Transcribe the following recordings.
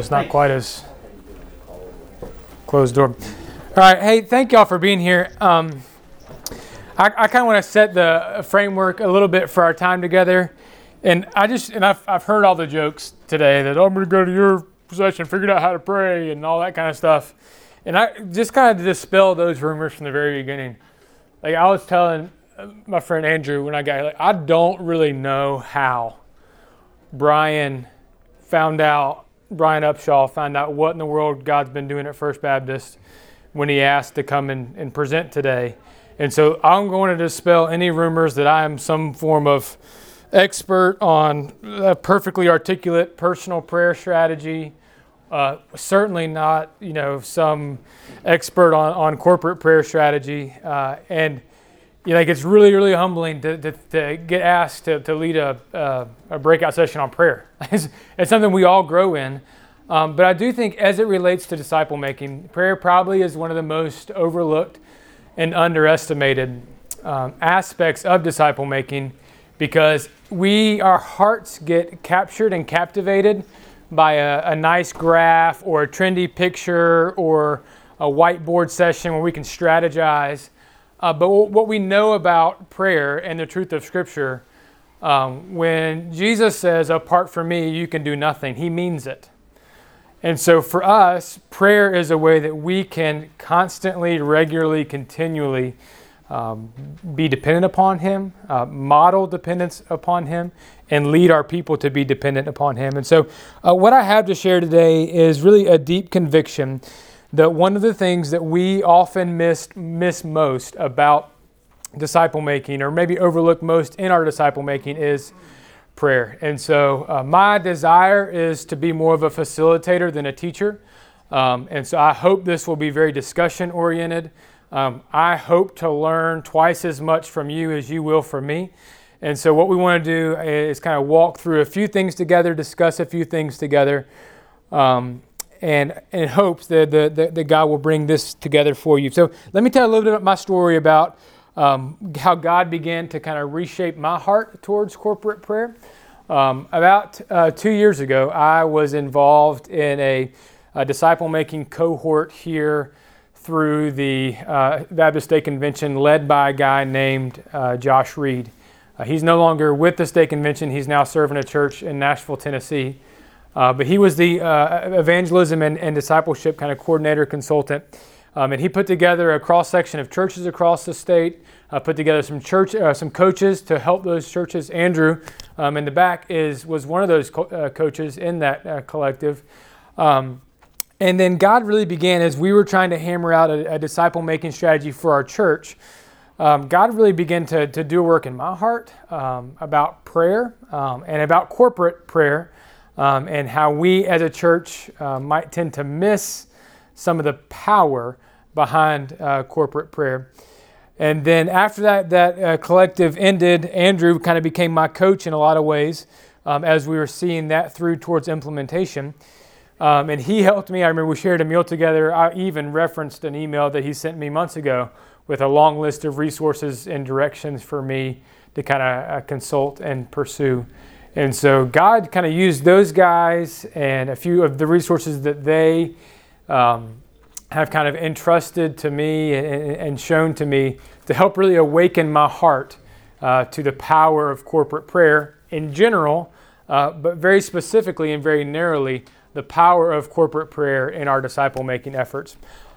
It's not quite as closed door. All right, hey, thank y'all for being here. Um, I, I kind of want to set the framework a little bit for our time together, and I just and I've, I've heard all the jokes today that oh, I'm going to go to your possession, figured out how to pray, and all that kind of stuff, and I just kind of dispel those rumors from the very beginning. Like I was telling my friend Andrew when I got here, like I don't really know how Brian found out Brian Upshaw find out what in the world God's been doing at First Baptist when he asked to come and, and present today. And so I'm going to dispel any rumors that I am some form of expert on a perfectly articulate personal prayer strategy. Uh, certainly not, you know, some expert on, on corporate prayer strategy. Uh, and you know, like it's really, really humbling to, to, to get asked to, to lead a, uh, a breakout session on prayer. it's, it's, something we all grow in. Um, but I do think as it relates to disciple making, prayer probably is one of the most overlooked and underestimated um, aspects of disciple making because we, our hearts get captured and captivated by a, a nice graph or a trendy picture or a whiteboard session where we can strategize. Uh, but what we know about prayer and the truth of Scripture, um, when Jesus says, Apart from me, you can do nothing, he means it. And so for us, prayer is a way that we can constantly, regularly, continually um, be dependent upon Him, uh, model dependence upon Him, and lead our people to be dependent upon Him. And so, uh, what I have to share today is really a deep conviction that one of the things that we often miss, miss most about disciple making, or maybe overlook most in our disciple making, is prayer. And so, uh, my desire is to be more of a facilitator than a teacher. Um, and so, I hope this will be very discussion oriented. Um, I hope to learn twice as much from you as you will from me. And so, what we want to do is kind of walk through a few things together, discuss a few things together. Um, and in hopes that, God will bring this together for you. So let me tell a little bit about my story about um, how God began to kind of reshape my heart towards corporate prayer. Um, about uh, two years ago, I was involved in a, a disciple making cohort here through the uh, Baptist State Convention led by a guy named uh, Josh Reed. Uh, he's no longer with the State Convention, he's now serving a church in Nashville, Tennessee. Uh, but he was the uh, evangelism and, and, discipleship kind of coordinator consultant. Um, and he put together a cross section of churches across the state, uh, put together some church, uh, some coaches to help those churches. Andrew um, in the back is was one of those co- uh, coaches in that uh, collective. Um, and then God really began as we were trying to hammer out a, a disciple making strategy for our church. Um, God really began to, to do work in my heart um, about prayer um, and about corporate prayer um, and how we as a church uh, might tend to miss some of the power behind uh, corporate prayer. And then after that, that uh, collective ended, Andrew kind of became my coach in a lot of ways um, as we were seeing that through towards implementation. Um, and he helped me. I remember we shared a meal together. I even referenced an email that he sent me months ago with a long list of resources and directions for me to kind of uh, consult and pursue. And so God kind of used those guys and a few of the resources that they um, have kind of entrusted to me and, and, shown to me to help really awaken my heart uh, to the power of corporate prayer in general, uh, but very specifically and very narrowly, the power of corporate prayer in our disciple making efforts.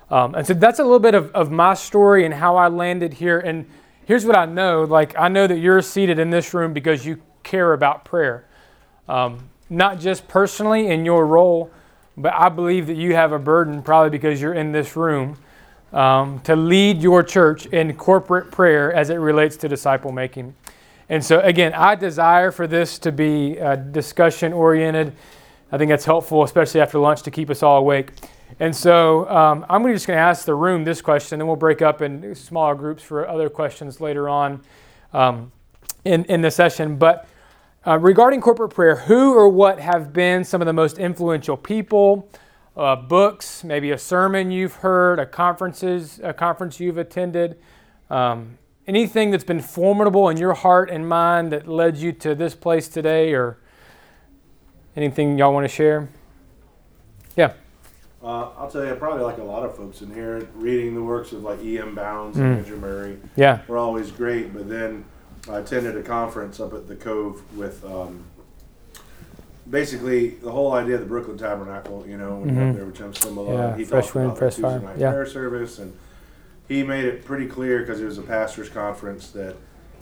Um, and so that's a little bit of, of my story and how I landed here. And here's what I know like, I know that you're seated in this room because you care about prayer. Um, not just personally in your role, but I believe that you have a burden, probably because you're in this room, um, to lead your church in corporate prayer as it relates to disciple making. And so, again, I desire for this to be uh, discussion oriented. I think that's helpful, especially after lunch, to keep us all awake. And so, um, I'm just going to ask the room this question, and we'll break up in smaller groups for other questions later on um, in, in the session. But uh, regarding corporate prayer, who or what have been some of the most influential people, uh, books, maybe a sermon you've heard, a conferences, a conference you've attended, um, anything that's been formidable in your heart and mind that led you to this place today, or anything y'all want to share? Yeah. Uh, I'll tell you, probably like a lot of folks in here, reading the works of like E.M. Bounds and Mm. Andrew Murray Yeah. were always great. But then I attended a conference up at the Cove with um, basically the whole idea of the Brooklyn Tabernacle. You know, when Mhm. up there with Jim Cymbala, Yeah, he fresh wind, fresh fire. night Yeah. prayer service, and he made it pretty clear because it was a pastors' conference that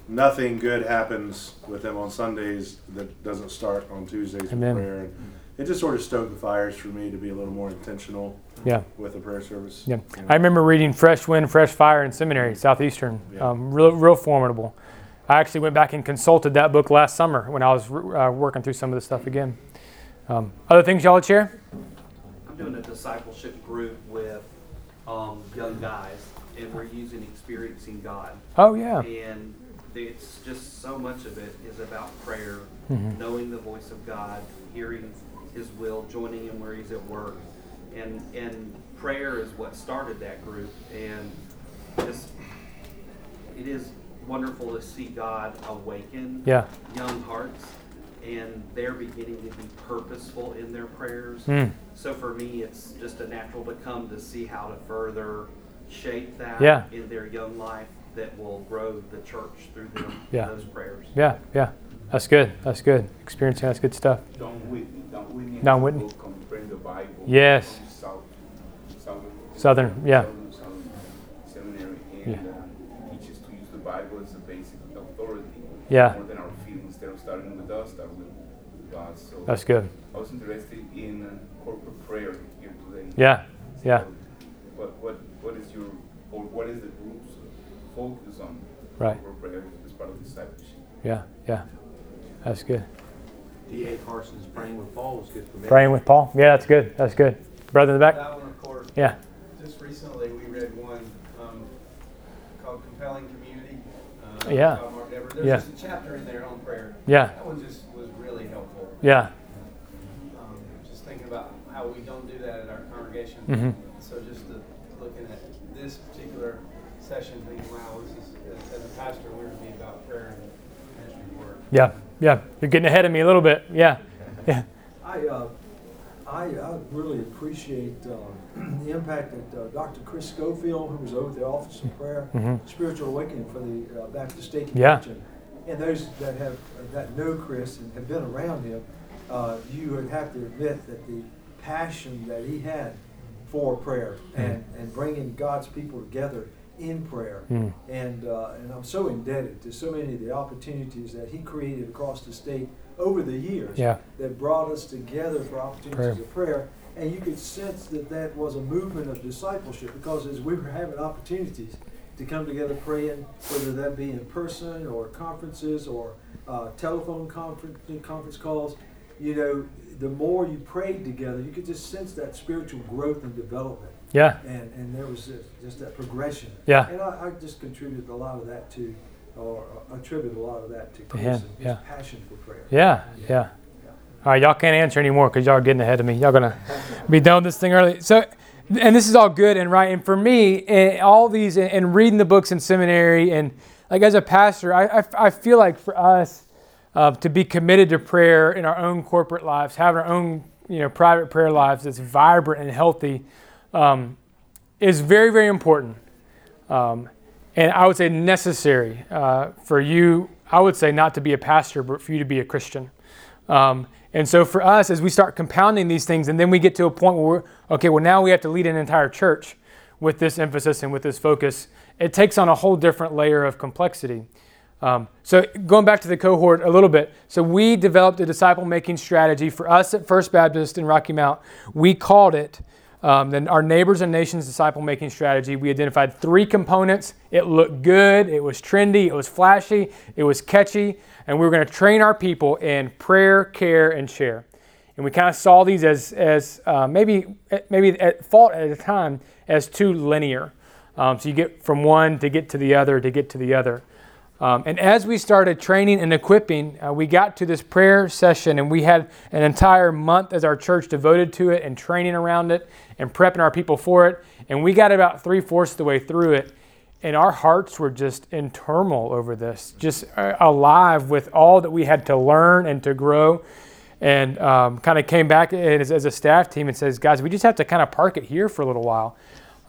nothing good happens with them on Sundays that doesn't start on Tuesdays with Amen. prayer. And it just sort of stoked the fires for me to be a little more intentional Yeah. with the prayer service. Yeah. You know? I remember reading Fresh Wind, Fresh Fire in seminary, Southeastern. Yeah. Um, real, real formidable. I actually went back and consulted that book last summer when I was uh, working through some of the stuff again. Um, other things y'all would share? I'm doing a discipleship group with um, young guys, and we're using experiencing God. Oh, yeah. And it's just so much of it is about prayer, Mhm. knowing the voice of God, hearing His will, joining Him where He's at work, and and prayer is what started that group. And just it is wonderful to see God awaken Yeah. young hearts, and they're beginning to be purposeful in their prayers. Mm. So for me, it's just a natural to come to see how to further shape that Yeah. in their young life that will grow the church through them, Yeah. those prayers. Yeah. Yeah. That's good. That's good. Experiencing that's good stuff. Don Whitney. Don Whitney. has Don a Whitney. book the Bible. Yes. from South, Southern, Southern, yeah. Southern, Southern Seminary, and uh, teaches to use the Bible as a basic authority. Yeah. More than our feelings, instead of starting with us, start with, with God. So That's good. I was interested in uh, corporate prayer here today. Yeah. Yeah. What what what is your or what is the group's focus on Right. corporate prayer as part of discipleship? Yeah. Yeah. That's good. D.A. Carson's Praying with Paul was good for me. Praying with Paul. Yeah, that's good. That's good. Brother in the back? That one, of course. Yeah. Just recently, we read one um, called Compelling Community. Uh, Yeah. By Mark Dever. There's Yeah. just a chapter in there on prayer. Yeah. That one just was really helpful. Yeah. Um, just thinking about how we don't do that at our congregation. Mhm. So just to, looking at this particular session, thinking, wow, this is, as, as a pastor, we're going to be about prayer and ministry work. Yeah. Yeah. You're getting ahead of me a little bit. Yeah. Yeah. I, uh, I, I really appreciate uh, the impact that uh, Dr. Chris Schofield, who was over at the Office of Prayer, Mhm. Spiritual Awakening for the uh, Baptist State Yeah. Convention, and those that have that know Chris and have been around him, uh, you would have to admit that the passion that he had for prayer and, and bringing God's people together in prayer. Mm. And, uh, and I'm so indebted to so many of the opportunities that he created across the state over the years Yeah. that brought us together for opportunities Prayer. of prayer. And you could sense that that was a movement of discipleship because as we were having opportunities to come together praying, whether that be in person or conferences or uh, telephone conference, conference calls, you know, the more you prayed together, you could just sense that spiritual growth and development. Yeah. And, and there was just, just that progression. Yeah. And I, I just contributed a lot of that to, or attribute a lot of that to Chris his yeah. passion for prayer. Yeah. Yeah. All right, y'all can't answer anymore because y'all are getting ahead of me. Y'all gonna be done with this thing early. So, and this is all good and right. And for me, eh, all these and- and reading the books in seminary and like as a pastor, I I, I feel like for us uh, to be committed to prayer in our own corporate lives, having our own you know private prayer lives that's vibrant and healthy, um, is very very important. Um, and I would say necessary uh, for you. I would say not to be a pastor, but for you to be a Christian. Um, and so for us, as we start compounding these things, and then we get to a point where we're okay, well now we have to lead an entire church with this emphasis and with this focus. It takes on a whole different layer of complexity. Um, so going back to the cohort a little bit, so we developed a disciple-making strategy for us at First Baptist in Rocky Mount. We called it um, then our neighbors and nations disciple-making strategy. We identified three components. It looked good. It was trendy. It was flashy. It was catchy, and we were going to train our people in prayer, care, and share. And we kind of saw these as as uh, maybe maybe at fault at a time as too linear. Um, so you get from one to get to the other to get to the other. Um, and as we started training and equipping, uh, we got to this prayer session and we had an entire month as our church devoted to it and training around it and prepping our people for it. And we got about three fourths of the way through it. And our hearts were just in turmoil over this, just uh, alive with all that we had to learn and to grow. and um, kind of came back as, as, a staff team and says, guys, we just have to kind of park it here for a little while.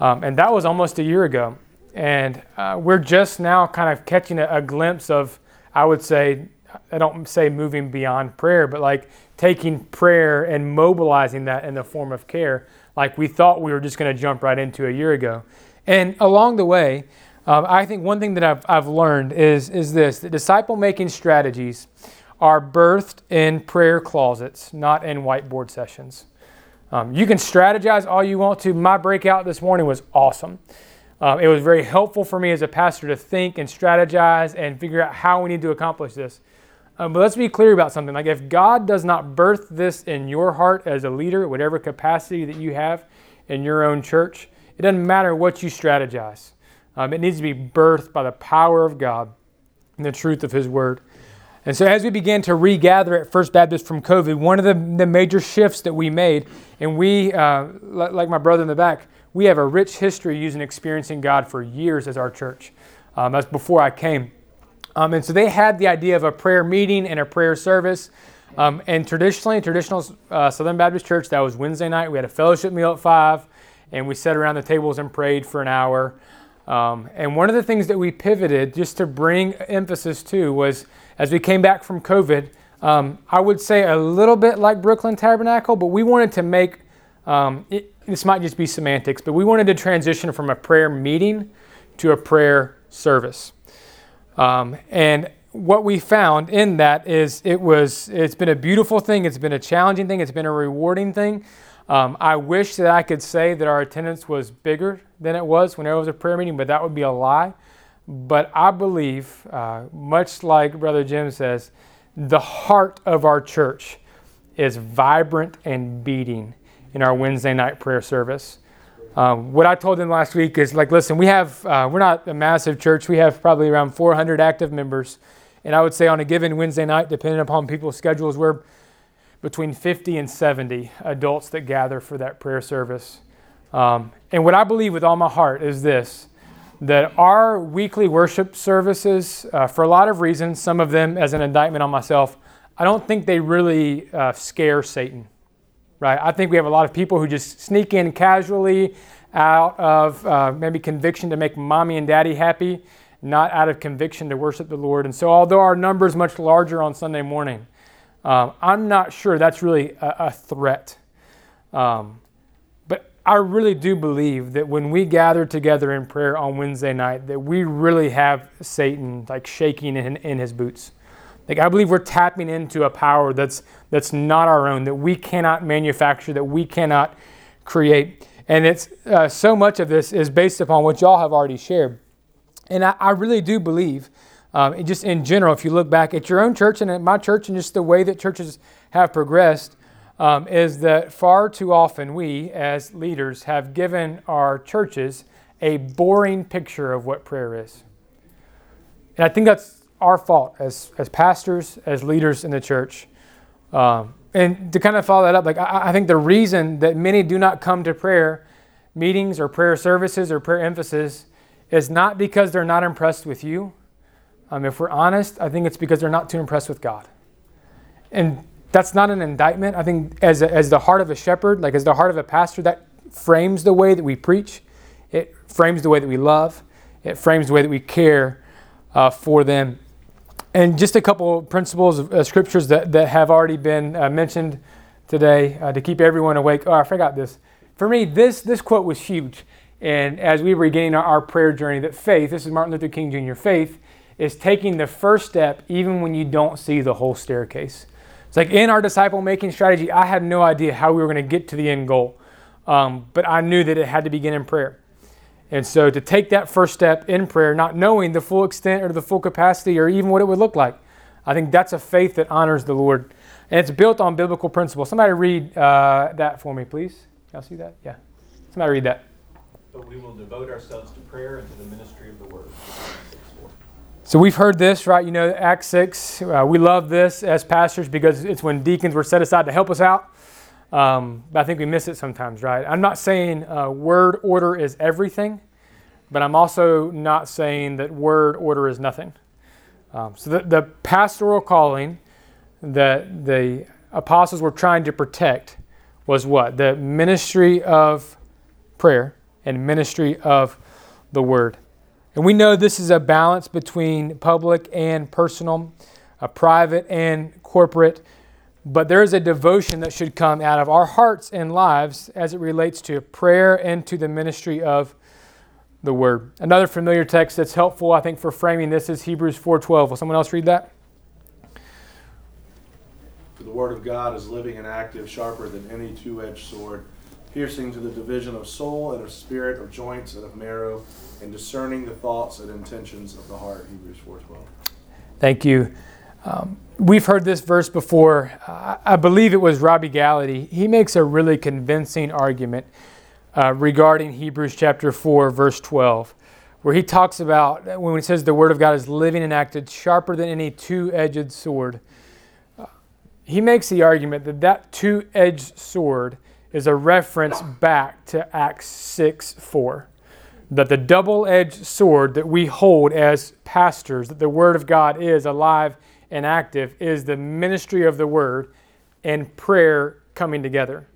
Um, and that was almost a year ago. And uh, we're just now kind of catching a, a glimpse of, I would say, I don't say moving beyond prayer, but like taking prayer and mobilizing that in the form of care, like we thought we were just going to jump right into a year ago. And along the way, um, I think one thing that I've, I've learned is, is this that disciple making strategies are birthed in prayer closets, not in whiteboard sessions. Um, you can strategize all you want to. My breakout this morning was awesome. Um, it was very helpful for me as a pastor to think and strategize and figure out how we need to accomplish this. Um, but let's be clear about something. Like, if God does not birth this in your heart as a leader, whatever capacity that you have in your own church, it doesn't matter what you strategize. Um, it needs to be birthed by the power of God and the truth of His Word. And so, as we began to regather at First Baptist from COVID, one of the, the major shifts that we made, and we, uh, like my brother in the back, we have a rich history using experiencing God for years as our church. Um, that's before I came. Um, and so they had the idea of a prayer meeting and a prayer service. Um, and traditionally, traditional uh, Southern Baptist Church, that was Wednesday night. We had a fellowship meal at 5, and we sat around the tables and prayed for an hour. Um, and one of the things that we pivoted just to bring emphasis to was as we came back from COVID, um, I would say a little bit like Brooklyn Tabernacle, but we wanted to make um, it, this might just be semantics, but we wanted to transition from a prayer meeting to a prayer service. Um, and what we found in that is it was it's been a beautiful thing, it's been a challenging thing, it's been a rewarding thing. Um, I wish that I could say that our attendance was bigger than it was when it was a prayer meeting, but that would be a lie. But I believe, uh, much like Brother Jim says, the heart of our church is vibrant and beating in our Wednesday night prayer service. Um, what I told them last week is like, listen, we have, uh, we're not a massive church. We have probably around 400 active members. And I would say on a given Wednesday night, depending upon people's schedules, we're between 50 and 70 adults that gather for that prayer service. Um, and what I believe with all my heart is this that our weekly worship services, uh, for a lot of reasons, some of them as an indictment on myself, I don't think they really uh, scare Satan, right? I think we have a lot of people who just sneak in casually out of uh, maybe conviction to make mommy and daddy happy, not out of conviction to worship the Lord. And so, although our number is much larger on Sunday morning, um, I'm not sure that's really a, a threat. Um, but I really do believe that when we gather together in prayer on Wednesday night, that we really have Satan like shaking in, in his boots. Like I believe we're tapping into a power that's that's not our own, that we cannot manufacture, that we cannot create. And it's uh, so much of this is based upon what y'all have already shared. And I, I really do believe, um, just in general, if you look back at your own church and at my church and just the way that churches have progressed, um, is that far too often we, as leaders, have given our churches a boring picture of what prayer is. And I think that's our fault as, as pastors, as leaders in the church. Um, and to kind of follow that up, like I, I, think the reason that many do not come to prayer meetings or prayer services or prayer emphasis is not because they're not impressed with you. Um, if we're honest, I think it's because they're not too impressed with God. And that's not an indictment. I think as, a, as the heart of a shepherd, like as the heart of a pastor, that frames the way that we preach. It frames the way that we love. It frames the way that we care uh, for them. And just a couple principles of uh, scriptures that, that have already been uh, mentioned today uh, to keep everyone awake. Oh, I forgot this. For me, this, this quote was huge. And as we were beginning our, our prayer journey, that faith, this is Martin Luther King Jr., faith is taking the first step even when you don't see the whole staircase. It's like in our disciple making strategy, I had no idea how we were going to get to the end goal, um, but I knew that it had to begin in prayer. And so to take that first step in prayer, not knowing the full extent or the full capacity or even what it would look like, I think that's a faith that honors the Lord. And it's built on biblical principles. Somebody read uh, that for me, please. Y'all see that? Yeah. Somebody read that. But we will devote ourselves to prayer and to the ministry of the word. So we've heard this, right? You know, Acts 6. Uh, we love this as pastors because it's when deacons were set aside to help us out. Um, but I think we miss it sometimes, right? I'm not saying uh, word order is everything, but I'm also not saying that word order is nothing. Um, so the, the pastoral calling that the apostles were trying to protect was what? The ministry of prayer and ministry of the word. And we know this is a balance between public and personal, a private and corporate, but there is a devotion that should come out of our hearts and lives as it relates to prayer and to the ministry of the word. Another familiar text that's helpful I think for framing this is Hebrews 4:12. Will someone else read that? For the word of God is living and active, sharper than any two-edged sword, piercing to the division of soul and of spirit, of joints and of marrow, and discerning the thoughts and intentions of the heart. Hebrews 4:12. Thank you. Um, we've heard this verse before. I, believe it was Robbie Gallaty. He makes a really convincing argument uh, regarding Hebrews chapter 4, verse 12, where he talks about when he says the word of God is living and acted, sharper than any two edged sword. He makes the argument that that two edged sword is a reference back to Acts 6 4. That the double edged sword that we hold as pastors, that the Word of God is alive and active, is the ministry of the Word and prayer coming together.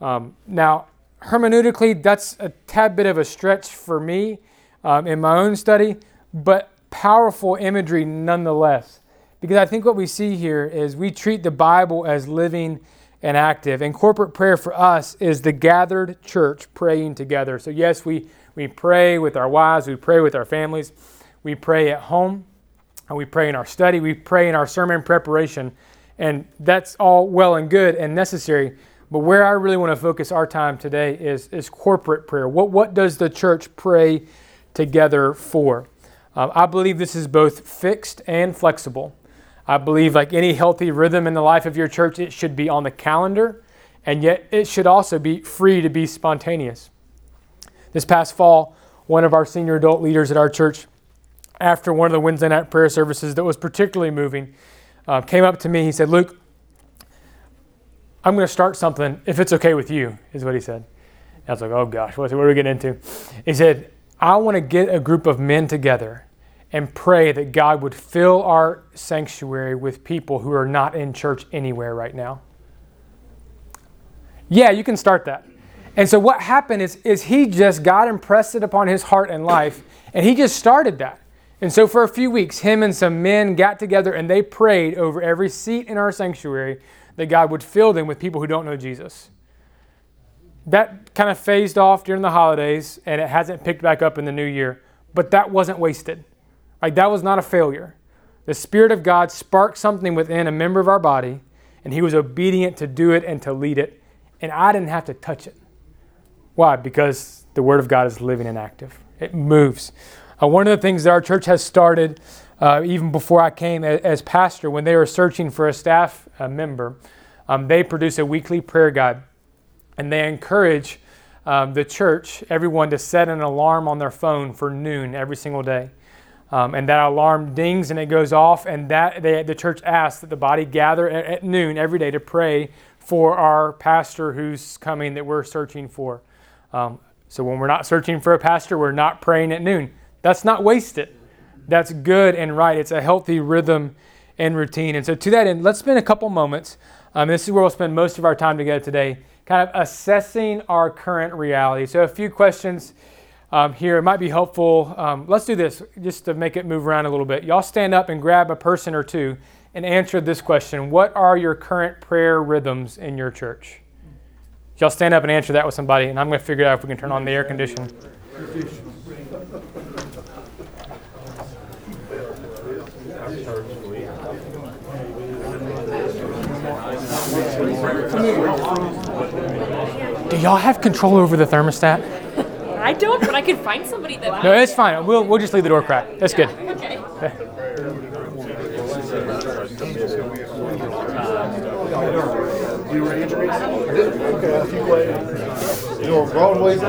Um, now, hermeneutically, that's a tad bit of a stretch for me um, in my own study, but powerful imagery nonetheless. Because I think what we see here is we treat the Bible as living and active. And corporate prayer for us is the gathered church praying together. So, yes, we, we pray with our wives, we pray with our families, we pray at home, and we pray in our study, we pray in our sermon preparation. And that's all well and good and necessary. But where I really want to focus our time today is, is corporate prayer. What, what does the church pray together for? Um, I believe this is both fixed and flexible. I believe, like any healthy rhythm in the life of your church, it should be on the calendar, and yet it should also be free to be spontaneous. This past fall, one of our senior adult leaders at our church, after one of the Wednesday night prayer services that was particularly moving, uh, came up to me. He said, Luke, I'm going to start something if it's okay with you, is what he said. I was like, oh gosh, what are we getting into? He said, I want to get a group of men together and pray that God would fill our sanctuary with people who are not in church anywhere right now. Yeah, you can start that. And so what happened is, is he just, God impressed it upon his heart and life, and he just started that. And so for a few weeks, him and some men got together and they prayed over every seat in our sanctuary that God would fill them with people who don't know Jesus. That kind of phased off during the holidays and it hasn't picked back up in the new year, but that wasn't wasted. Like that was not a failure. The Spirit of God sparked something within a member of our body, and he was obedient to do it and to lead it, and I didn't have to touch it. Why? Because the Word of God is living and active, it moves. Uh, one of the things that our church has started, uh, even before I came as, as, pastor, when they were searching for a staff uh, member, um, they produce a weekly prayer guide, and they encourage um, the church, everyone, to set an alarm on their phone for noon every single day. Um, and that alarm dings and it goes off, and that they, the church asks that the body gather at, at noon every day to pray for our pastor who's coming that we're searching for. Um, so when we're not searching for a pastor, we're not praying at noon. That's not wasted. That's good and right. It's a healthy rhythm and routine. And so, to that end, let's spend a couple moments. Um, this is where we'll spend most of our time together today, kind of assessing our current reality. So, a few questions um, here. It might be helpful. Um, let's do this just to make it move around a little bit. Y'all stand up and grab a person or two and answer this question What are your current prayer rhythms in your church? Y'all stand up and answer that with somebody, and I'm going to figure out if we can turn on the air conditioner. Do y'all have control over the thermostat? I don't, but I could find somebody that. No, it's fine. We'll, we'll just leave the door cracked. That's good. Okay. You know, Broadway's I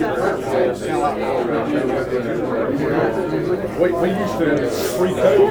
We, we used to pre-code.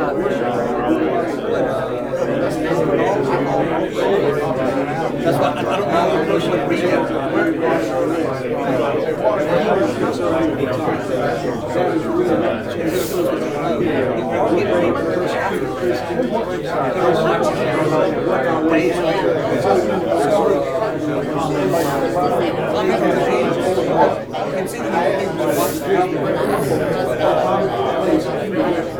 That's why I don't know if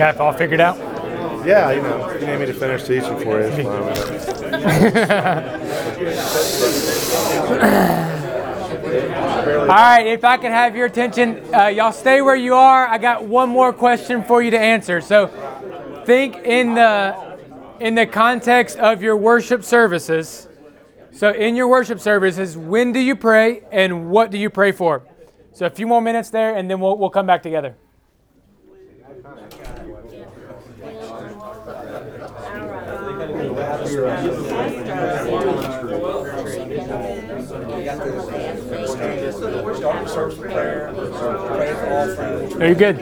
Okay, if all figured out. Yeah, you know, you need me to finish teaching for you, it. All right, if I could have your attention, uh, y'all stay where you are. I got one more question for you to answer. So, think in the in the context of your worship services. So, in your worship services, when do you pray and what do you pray for? So, a few more minutes there, and then we'll we'll come back together. Are you good?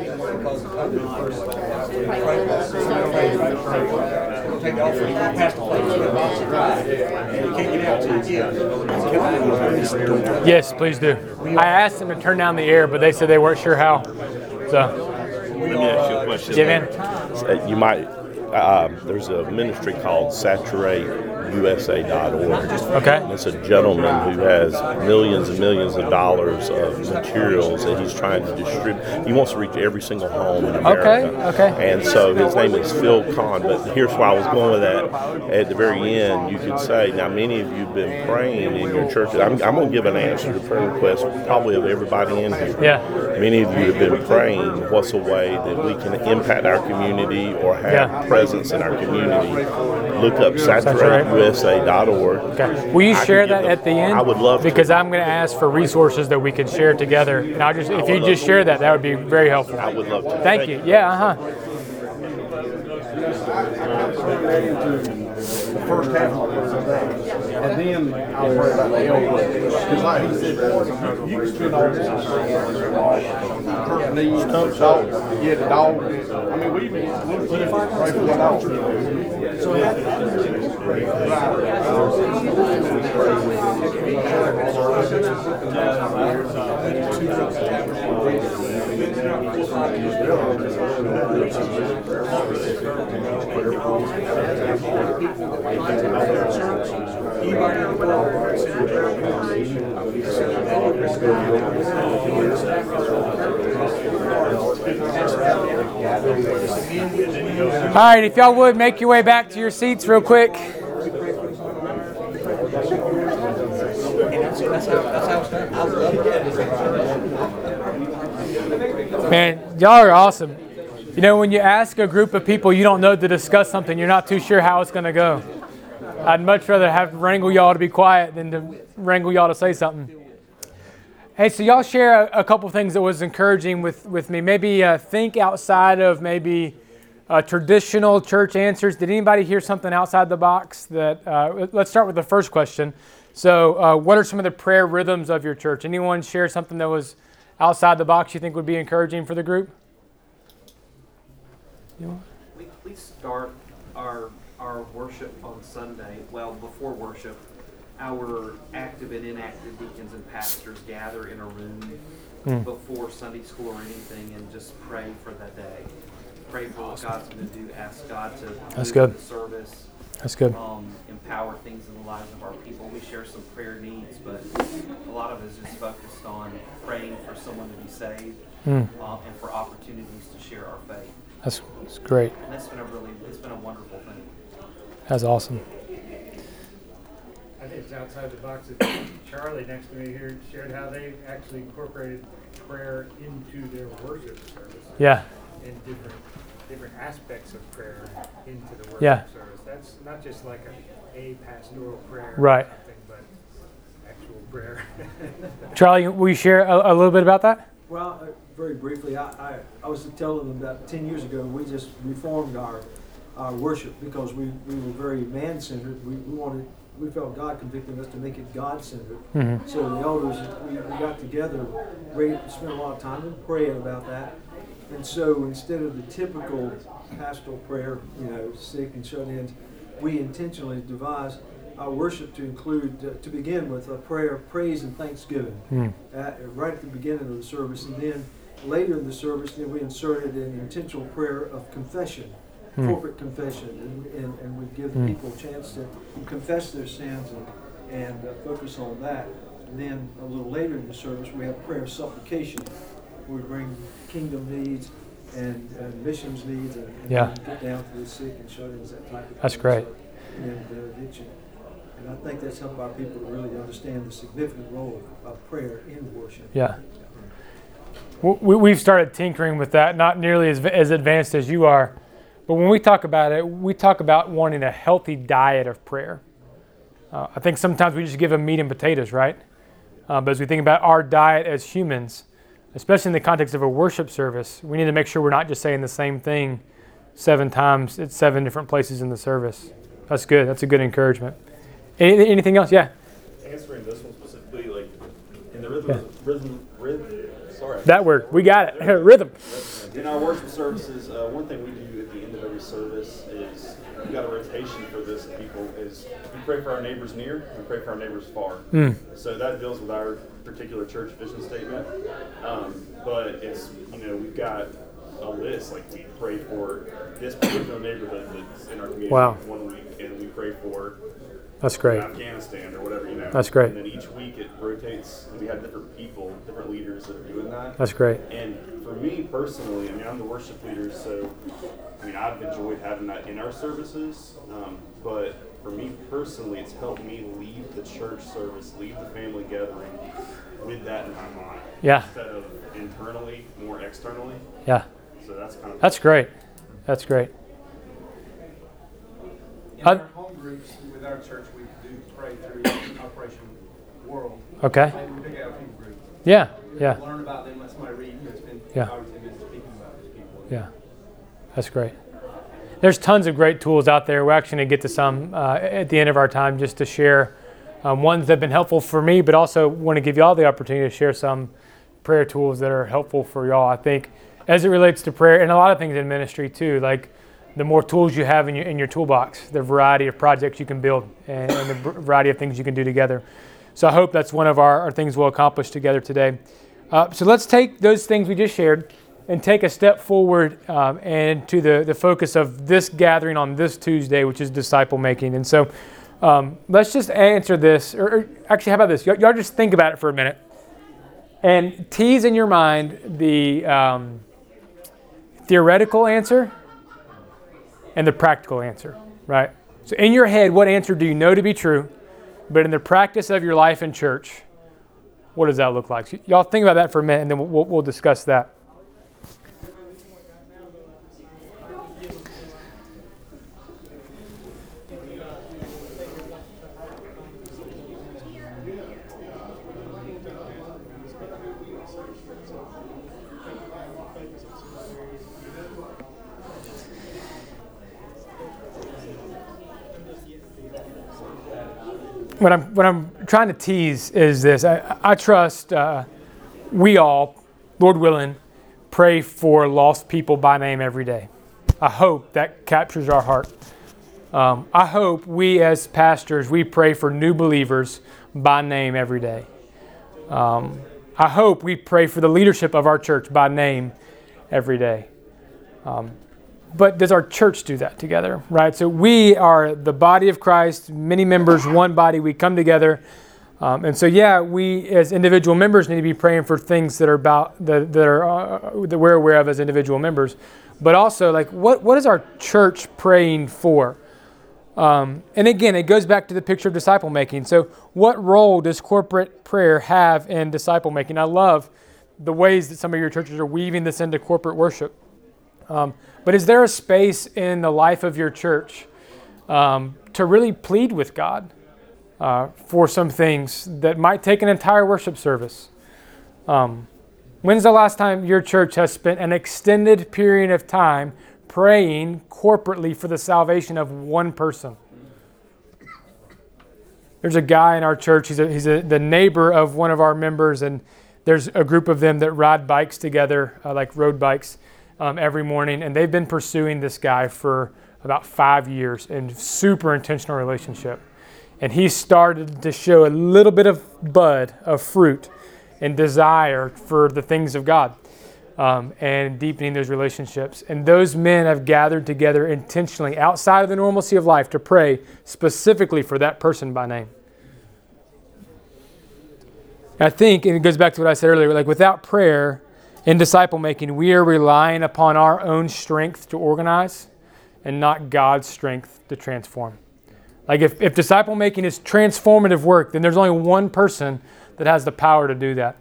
Yes, please do. I asked them to turn down the air, but they said they weren't sure how. So, Let me ask you a question. give in. Uh, You might, uh, there's a ministry called SaturateUSA.org. Okay. And it's a gentleman who has millions and millions of dollars of materials that he's trying to distribute. He wants to reach every single home in America. Okay, okay. And so his name is Phil Kahn. But here's why I was going with that. At the very end, you could say, now many of you have been praying in your churches. I'm, I'm going to give an answer to prayer requests probably of everybody in here. Yeah. Many of you have been praying what's a way that we can impact our community or have Yeah. presence in our community. Look up Saturate. saturate.usa.org. Okay. Will you I share that them- at the end? I would love to. because I'm going to ask for resources that we can share together. And I'll just if you just share that, that would be very helpful. I would love to. Thank you. Yeah. Uh huh. the first half of it. And then I'll worry about the. Because like he said, you can spend all this time. Knees, dog, yeah, the dog. I mean, we even, we pray for the dog. So All right, if y'all would make your way back to your seats real quick. Man, y'all are awesome. You know, when you ask a group of people you don't know to discuss something, you're not too sure how it's going to go. I'd much rather have wrangle y'all to be quiet than to wrangle y'all to say something. Hey, so y'all share a, a couple things that was encouraging with, with me. Maybe uh, think outside of maybe uh, traditional church answers. Did anybody hear something outside the box? That uh, let's start with the first question. So, uh, what are some of the prayer rhythms of your church? Anyone share something that was outside the box you think would be encouraging for the group? We, we start our our worship on Sunday. Well, before worship, our active and inactive deacons and pastors gather in a room Hmm. before Sunday school or anything and just pray for that day. Pray for what God's going to do. Ask God to That's good. the service. That's good. Um, empower things in the lives of our people. We share some prayer needs, but a lot of us just focused on praying for someone to be saved Hmm. uh, and for opportunities to share our faith. That's, that's great. And that's been a really, it's been a wonderful. That's awesome. I think it's outside the box. that Charlie next to me here shared how they actually incorporated prayer into their worship service. Yeah. And different, different aspects of prayer into the worship Yeah. service. That's not just like a, a pastoral prayer. Right. But actual prayer. Charlie, will you share a, a little bit about that? Well, uh, very briefly, I, I, I was telling them about 10 years ago, we just reformed our, our worship because we, we were very man centered. We, we wanted, we felt God convicting us to make it God centered. Mhm. So the elders, we, we got together, we spent a lot of time in praying about that. And so instead of the typical pastoral prayer, you know, sick and shut ins, we intentionally devised our worship to include, uh, to begin with, a prayer of praise and thanksgiving Hmm. at, right at the beginning of the service, and then later in the service, then we inserted an intentional prayer of confession, Hmm. corporate confession, and, and, and we give Hmm. people a chance to confess their sins and, and uh, focus on that. And then a little later in the service, we have prayer of supplication. We bring kingdom needs and, and missions needs, and, and Yeah. get down to the sick and shut-ins, that type of That's thing. great. So, and uh, addiction. And I think that's helped our people to really understand the significant role of, of prayer in worship. Yeah. We, we've started tinkering with that, not nearly as, as advanced as you are. But when we talk about it, we talk about wanting a healthy diet of prayer. Uh, I think sometimes we just give them meat and potatoes, right? Uh, but as we think about our diet as humans, especially in the context of a worship service, we need to make sure we're not just saying the same thing seven times at seven different places in the service. That's good. That's a good encouragement. Any, anything else? Yeah. Answering this one specifically, like in the rhythm, rhythm, rhythm. Sorry. That word. We got it. Rhythm. In our worship services, uh, one thing we do at the end of every service is we've got a rotation for this people is we pray for our neighbors near, we pray for our neighbors far. Mm. So that deals with our particular church vision statement. Um, but it's you know we've got a list like we pray for this particular neighborhood that's in our community Wow. one week, and we pray for That's great. Afghanistan or whatever you know. That's great. And then each week it rotates, and we have different people, different leaders that are doing that. That's great. And for me personally, I mean, I'm the worship leader, so I mean, I've enjoyed having that in our services. Um, but for me personally, it's helped me leave the church service, leave the family gathering with that in my mind. Yeah. Instead of internally, more externally. Yeah. So that's kind of That's great. That's great. In our home groups with our church, we do pray through Operation World. Okay. Maybe we pick out people. Yeah, yeah. Learn about them, let somebody read, you know, spend Yeah. and minutes speaking about these people. Yeah. That's great. there's tons of great tools out there. We're actually going to get to some uh, at the end of our time just to share um, ones that have been helpful for me, but also want to give you all the opportunity to share some prayer tools that are helpful for y'all. I think as it relates to prayer and a lot of things in ministry too, like the more tools you have in your, in your toolbox, the variety of projects you can build, and, and the variety of things you can do together. So I hope that's one of our, our things we'll accomplish together today. Uh, so let's take those things we just shared and take a step forward um, and to the, the focus of this gathering on this Tuesday, which is disciple making. And so um, let's just answer this, or, or, actually, how about this? Y- y'all just think about it for a minute and tease in your mind the um, theoretical answer and the practical answer, right? So, in your head, what answer do you know to be true? But in the practice of your life in church, what does that look like? So y'all think about that for a minute and then we'll, we'll discuss that. What I'm what I'm trying to tease is this. I, I trust uh, we all, Lord willing, pray for lost people by name every day. I hope that captures our heart. Um, I hope we as pastors we pray for new believers by name every day. Um, I hope we pray for the leadership of our church by name every day. Um, but does our church do that together right? So we are the body of christ many members one body we come together. Um, and so yeah we as individual members need to be praying for things that are about that, that are uh, that we're aware of as individual members. But also like what what is our church praying for? Um, and again it goes back to the picture of disciple making. So what role does corporate prayer have in disciple making? I love the ways that some of your churches are weaving this into corporate worship um, but is there a space in the life of your church um, to really plead with God uh, for some things that might take an entire worship service? Um, when's the last time your church has spent an extended period of time praying corporately for the salvation of one person? There's a guy in our church, he's, a, he's a, the neighbor of one of our members, and there's a group of them that ride bikes together, uh, like road bikes um, every morning, and they've been pursuing this guy for about five years in super intentional relationship. And he started to show a little bit of bud of fruit and desire for the things of God um, and deepening those relationships. And those men have gathered together intentionally outside of the normalcy of life to pray specifically for that person by name. I think, and it goes back to what I said earlier, like without prayer, in disciple making, we are relying upon our own strength to organize and not God's strength to transform. Like if, if disciple making is transformative work, then there's only one person that has the power to do that.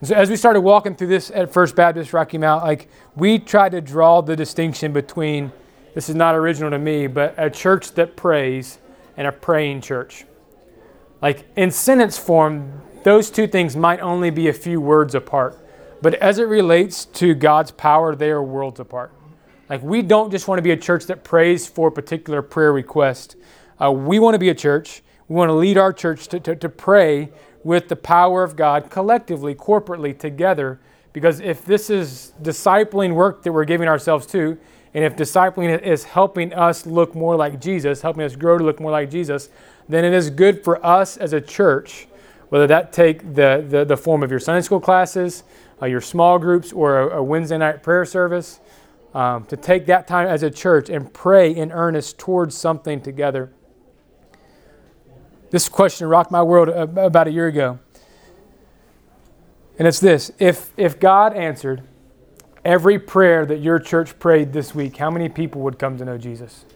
And so as we started walking through this at First Baptist Rocky Mount, like we tried to draw the distinction between this is not original to me, but a church that prays and a praying church. Like in sentence form, those two things might only be a few words apart. But as it relates to God's power, they are worlds apart. Like, we don't just want to be a church that prays for a particular prayer request. Uh, we want to be a church. We want to lead our church to, to, to pray with the power of God collectively, corporately, together. Because if this is discipling work that we're giving ourselves to, and if discipling is helping us look more like Jesus, helping us grow to look more like Jesus, then it is good for us as a church, whether that take the, the, the form of your Sunday school classes, uh, your small groups, or a, a Wednesday night prayer service, um, to take that time as a church and pray in earnest towards something together. This question rocked my world about a year ago. And it's this if, if God answered every prayer that your church prayed this week, how many people would come to know Jesus?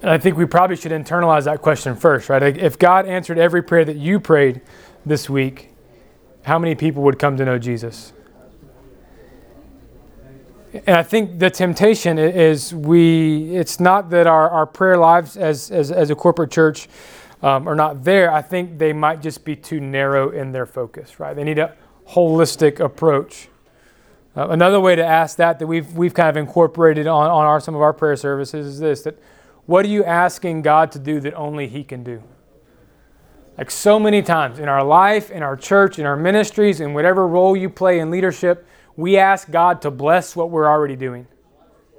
And I think we probably should internalize that question first, right? If God answered every prayer that you prayed this week, how many people would come to know Jesus? And I think the temptation is we, it's not that our, our prayer lives as, as, as a corporate church um, are not there. I think they might just be too narrow in their focus, right? They need a holistic approach. Uh, another way to ask that that we've we've kind of incorporated on, on our some of our prayer services is this that what are you asking God to do that only He can do? Like so many times in our life, in our church, in our ministries, in whatever role you play in leadership, we ask God to bless what we're already doing.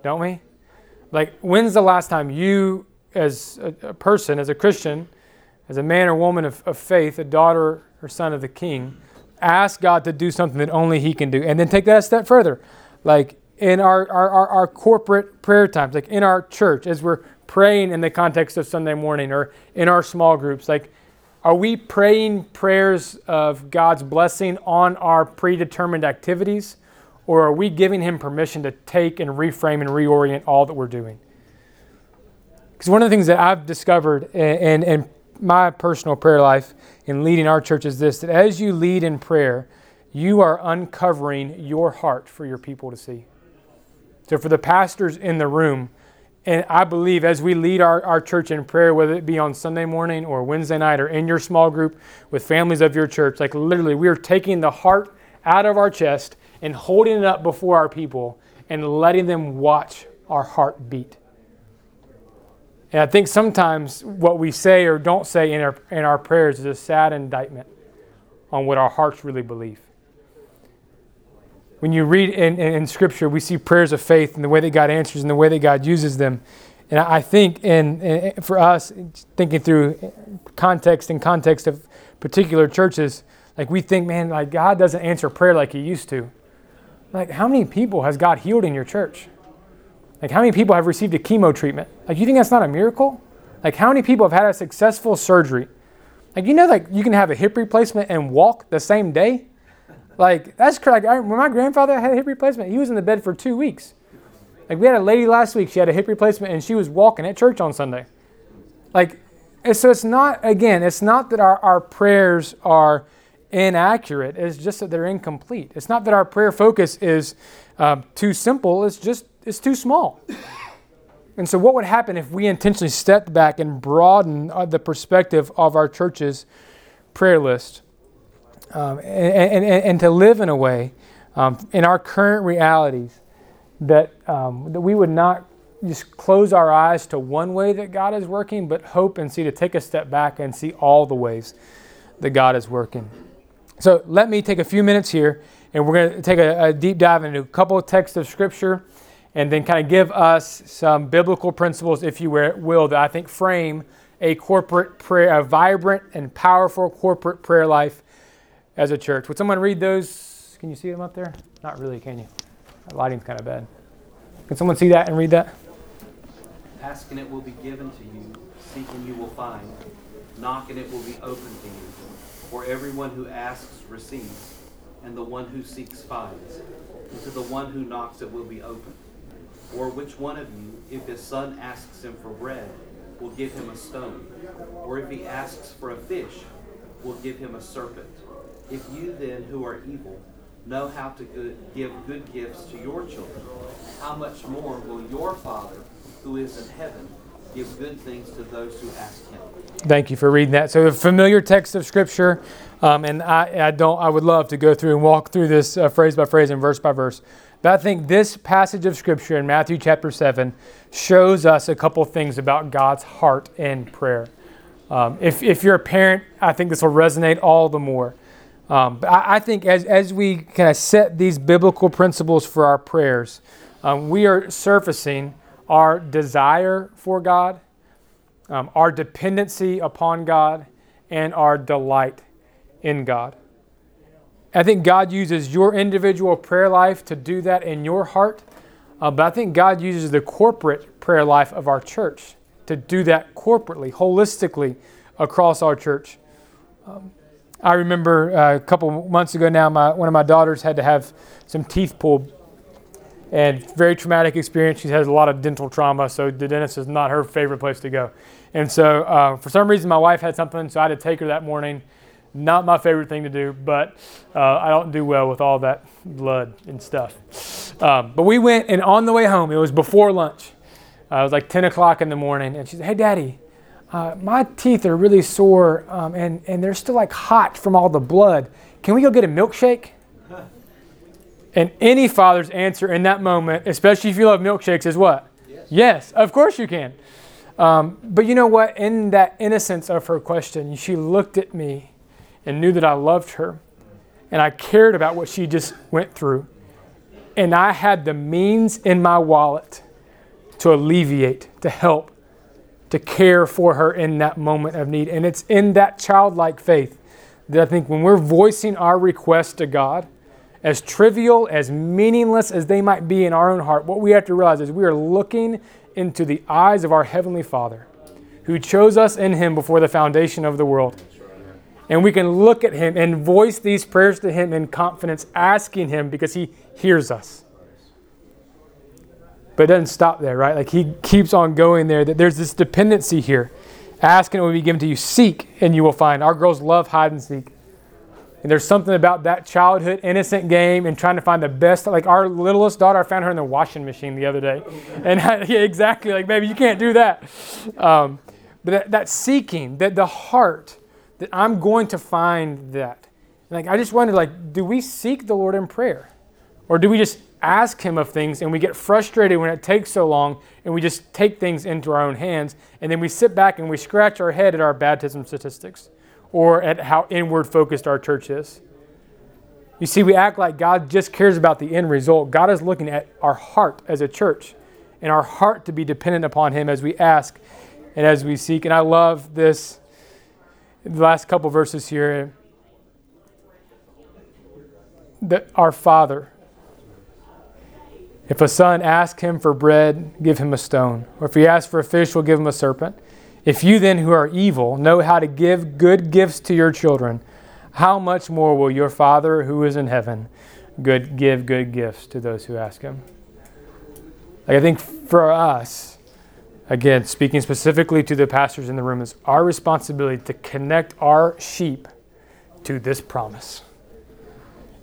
Don't we? Like, when's the last time you, as a, person, as a Christian, as a man or woman of, of faith, a daughter or son of the king, ask God to do something that only He can do? And then take that a step further. Like, in our, our, our, our corporate prayer times, like in our church, as we're praying in the context of Sunday morning or in our small groups, like, are we praying prayers of God's blessing on our predetermined activities? Or are we giving Him permission to take and reframe and reorient all that we're doing? Because one of the things that I've discovered in, in, in, my personal prayer life in leading our church is this that as you lead in prayer, you are uncovering your heart for your people to see. So, for the pastors in the room, and I believe as we lead our, our church in prayer, whether it be on Sunday morning or Wednesday night or in your small group with families of your church, like literally, we are taking the heart out of our chest and holding it up before our people and letting them watch our heart beat. And I think sometimes what we say or don't say in our, in our prayers is a sad indictment on what our hearts really believe when you read in, in, in, Scripture, we see prayers of faith and the way that God answers and the way that God uses them. And I think in, in, for us, thinking through context and context of particular churches, like we think, man, like God doesn't answer prayer like He used to. Like, how many people has God healed in your church? Like, how many people have received a chemo treatment? Like, you think that's not a miracle? Like, how many people have had a successful surgery? Like, you know, like you can have a hip replacement and walk the same day. Like that's correct. When my grandfather had a hip replacement, he was in the bed for two weeks. Like we had a lady last week, she had a hip replacement and she was walking at church on Sunday. Like, so it's not again, it's not that our, our prayers are inaccurate. It's just that they're incomplete. It's not that our prayer focus is um, too simple. It's just it's too small. And so, what would happen if we intentionally stepped back and broadened uh, the perspective of our church's prayer list? Um, and, and, and, to live in a way um, in our current realities that, um, that we would not just close our eyes to one way that God is working, but hope and see to take a step back and see all the ways that God is working. So let me take a few minutes here, and we're going to take a, a deep dive into a couple of texts of Scripture, and then kind of give us some biblical principles, if you will, that I think frame a corporate prayer, a vibrant and powerful corporate prayer life as a church. Would someone read those? Can you see them up there? Not really, can you? The lighting's kind of bad. Can someone see that and read that? Ask and it will be given to you. Seek and you will find. Knock and it will be opened to you. For everyone who asks receives, and the one who seeks finds. And to the one who knocks it will be opened. Or which one of you, if his son asks him for bread, will give him a stone? Or if he asks for a fish, will give him a serpent? If you then, who are evil, know how to good, give good gifts to your children, how much more will your Father, who is in heaven, give good things to those who ask Him? Thank you for reading that. So, a familiar text of Scripture, um, and I, I, don't. I would love to go through and walk through this uh, phrase by phrase and verse by verse. But I think this passage of Scripture in Matthew chapter seven shows us a couple things about God's heart in prayer. Um, if, if you're a parent, I think this will resonate all the more. Um, I, I, think as, as we kind of set these biblical principles for our prayers, um, we are surfacing our desire for God, um, our dependency upon God, and our delight in God. I think God uses your individual prayer life to do that in your heart, uh, but I think God uses the corporate prayer life of our church to do that corporately, holistically across our church. Um, I remember uh, a couple months ago now, my, one of my daughters had to have some teeth pulled. And very traumatic experience. She has a lot of dental trauma, so the dentist is not her favorite place to go. And so, uh, for some reason, my wife had something, so I had to take her that morning. Not my favorite thing to do, but uh, I don't do well with all that blood and stuff. Um, but we went, and on the way home, it was before lunch. Uh, it was like 10 o'clock in the morning, and she said, Hey, Daddy, uh, my teeth are really sore um, and, and they're still like hot from all the blood. Can we go get a milkshake? And, any father's answer in that moment, especially if you love milkshakes, is what? Yes, yes of course you can. Um, but you know what? In that innocence of her question, she looked at me and knew that I loved her and I cared about what she just went through. And I had the means in my wallet to alleviate, to help, to care for her in that moment of need. And it's in that childlike faith that I think when we're voicing our request to God, as trivial, as meaningless as they might be in our own heart, what we have to realize is we are looking into the eyes of our Heavenly Father who chose us in Him before the foundation of the world. And we can look at Him and voice these prayers to Him in confidence, asking Him because He hears us. But it doesn't stop there, right? Like He keeps on going there, that there's this dependency here. Ask and it will be given to you. Seek and you will find. Our girls love hide and seek. And there's something about that childhood innocent game and trying to find the best. Like our littlest daughter, I found her in the washing machine the other day. And I, yeah, exactly, like, baby, you can't do that. Um, but that, that seeking, that the heart, that I'm going to find that. Like, I just wonder, like, do we seek the Lord in prayer? Or do we just ask Him of things and we get frustrated when it takes so long and we just take things into our own hands and then we sit back and we scratch our head at our baptism statistics? or at how inward focused our church is. You see, we act like God just cares about the end result. God is looking at our heart as a church and our heart to be dependent upon Him as we ask and as we seek. And I love this, the last couple verses here. That our Father, if a son asks him for bread, give him a stone. Or if he asks for a fish, we'll give him a serpent. If you then, who are evil, know how to give good gifts to your children, how much more will your Father who is in heaven good, give good gifts to those who ask him? Like I think for us, again, speaking specifically to the pastors in the room, is our responsibility to connect our sheep to this promise.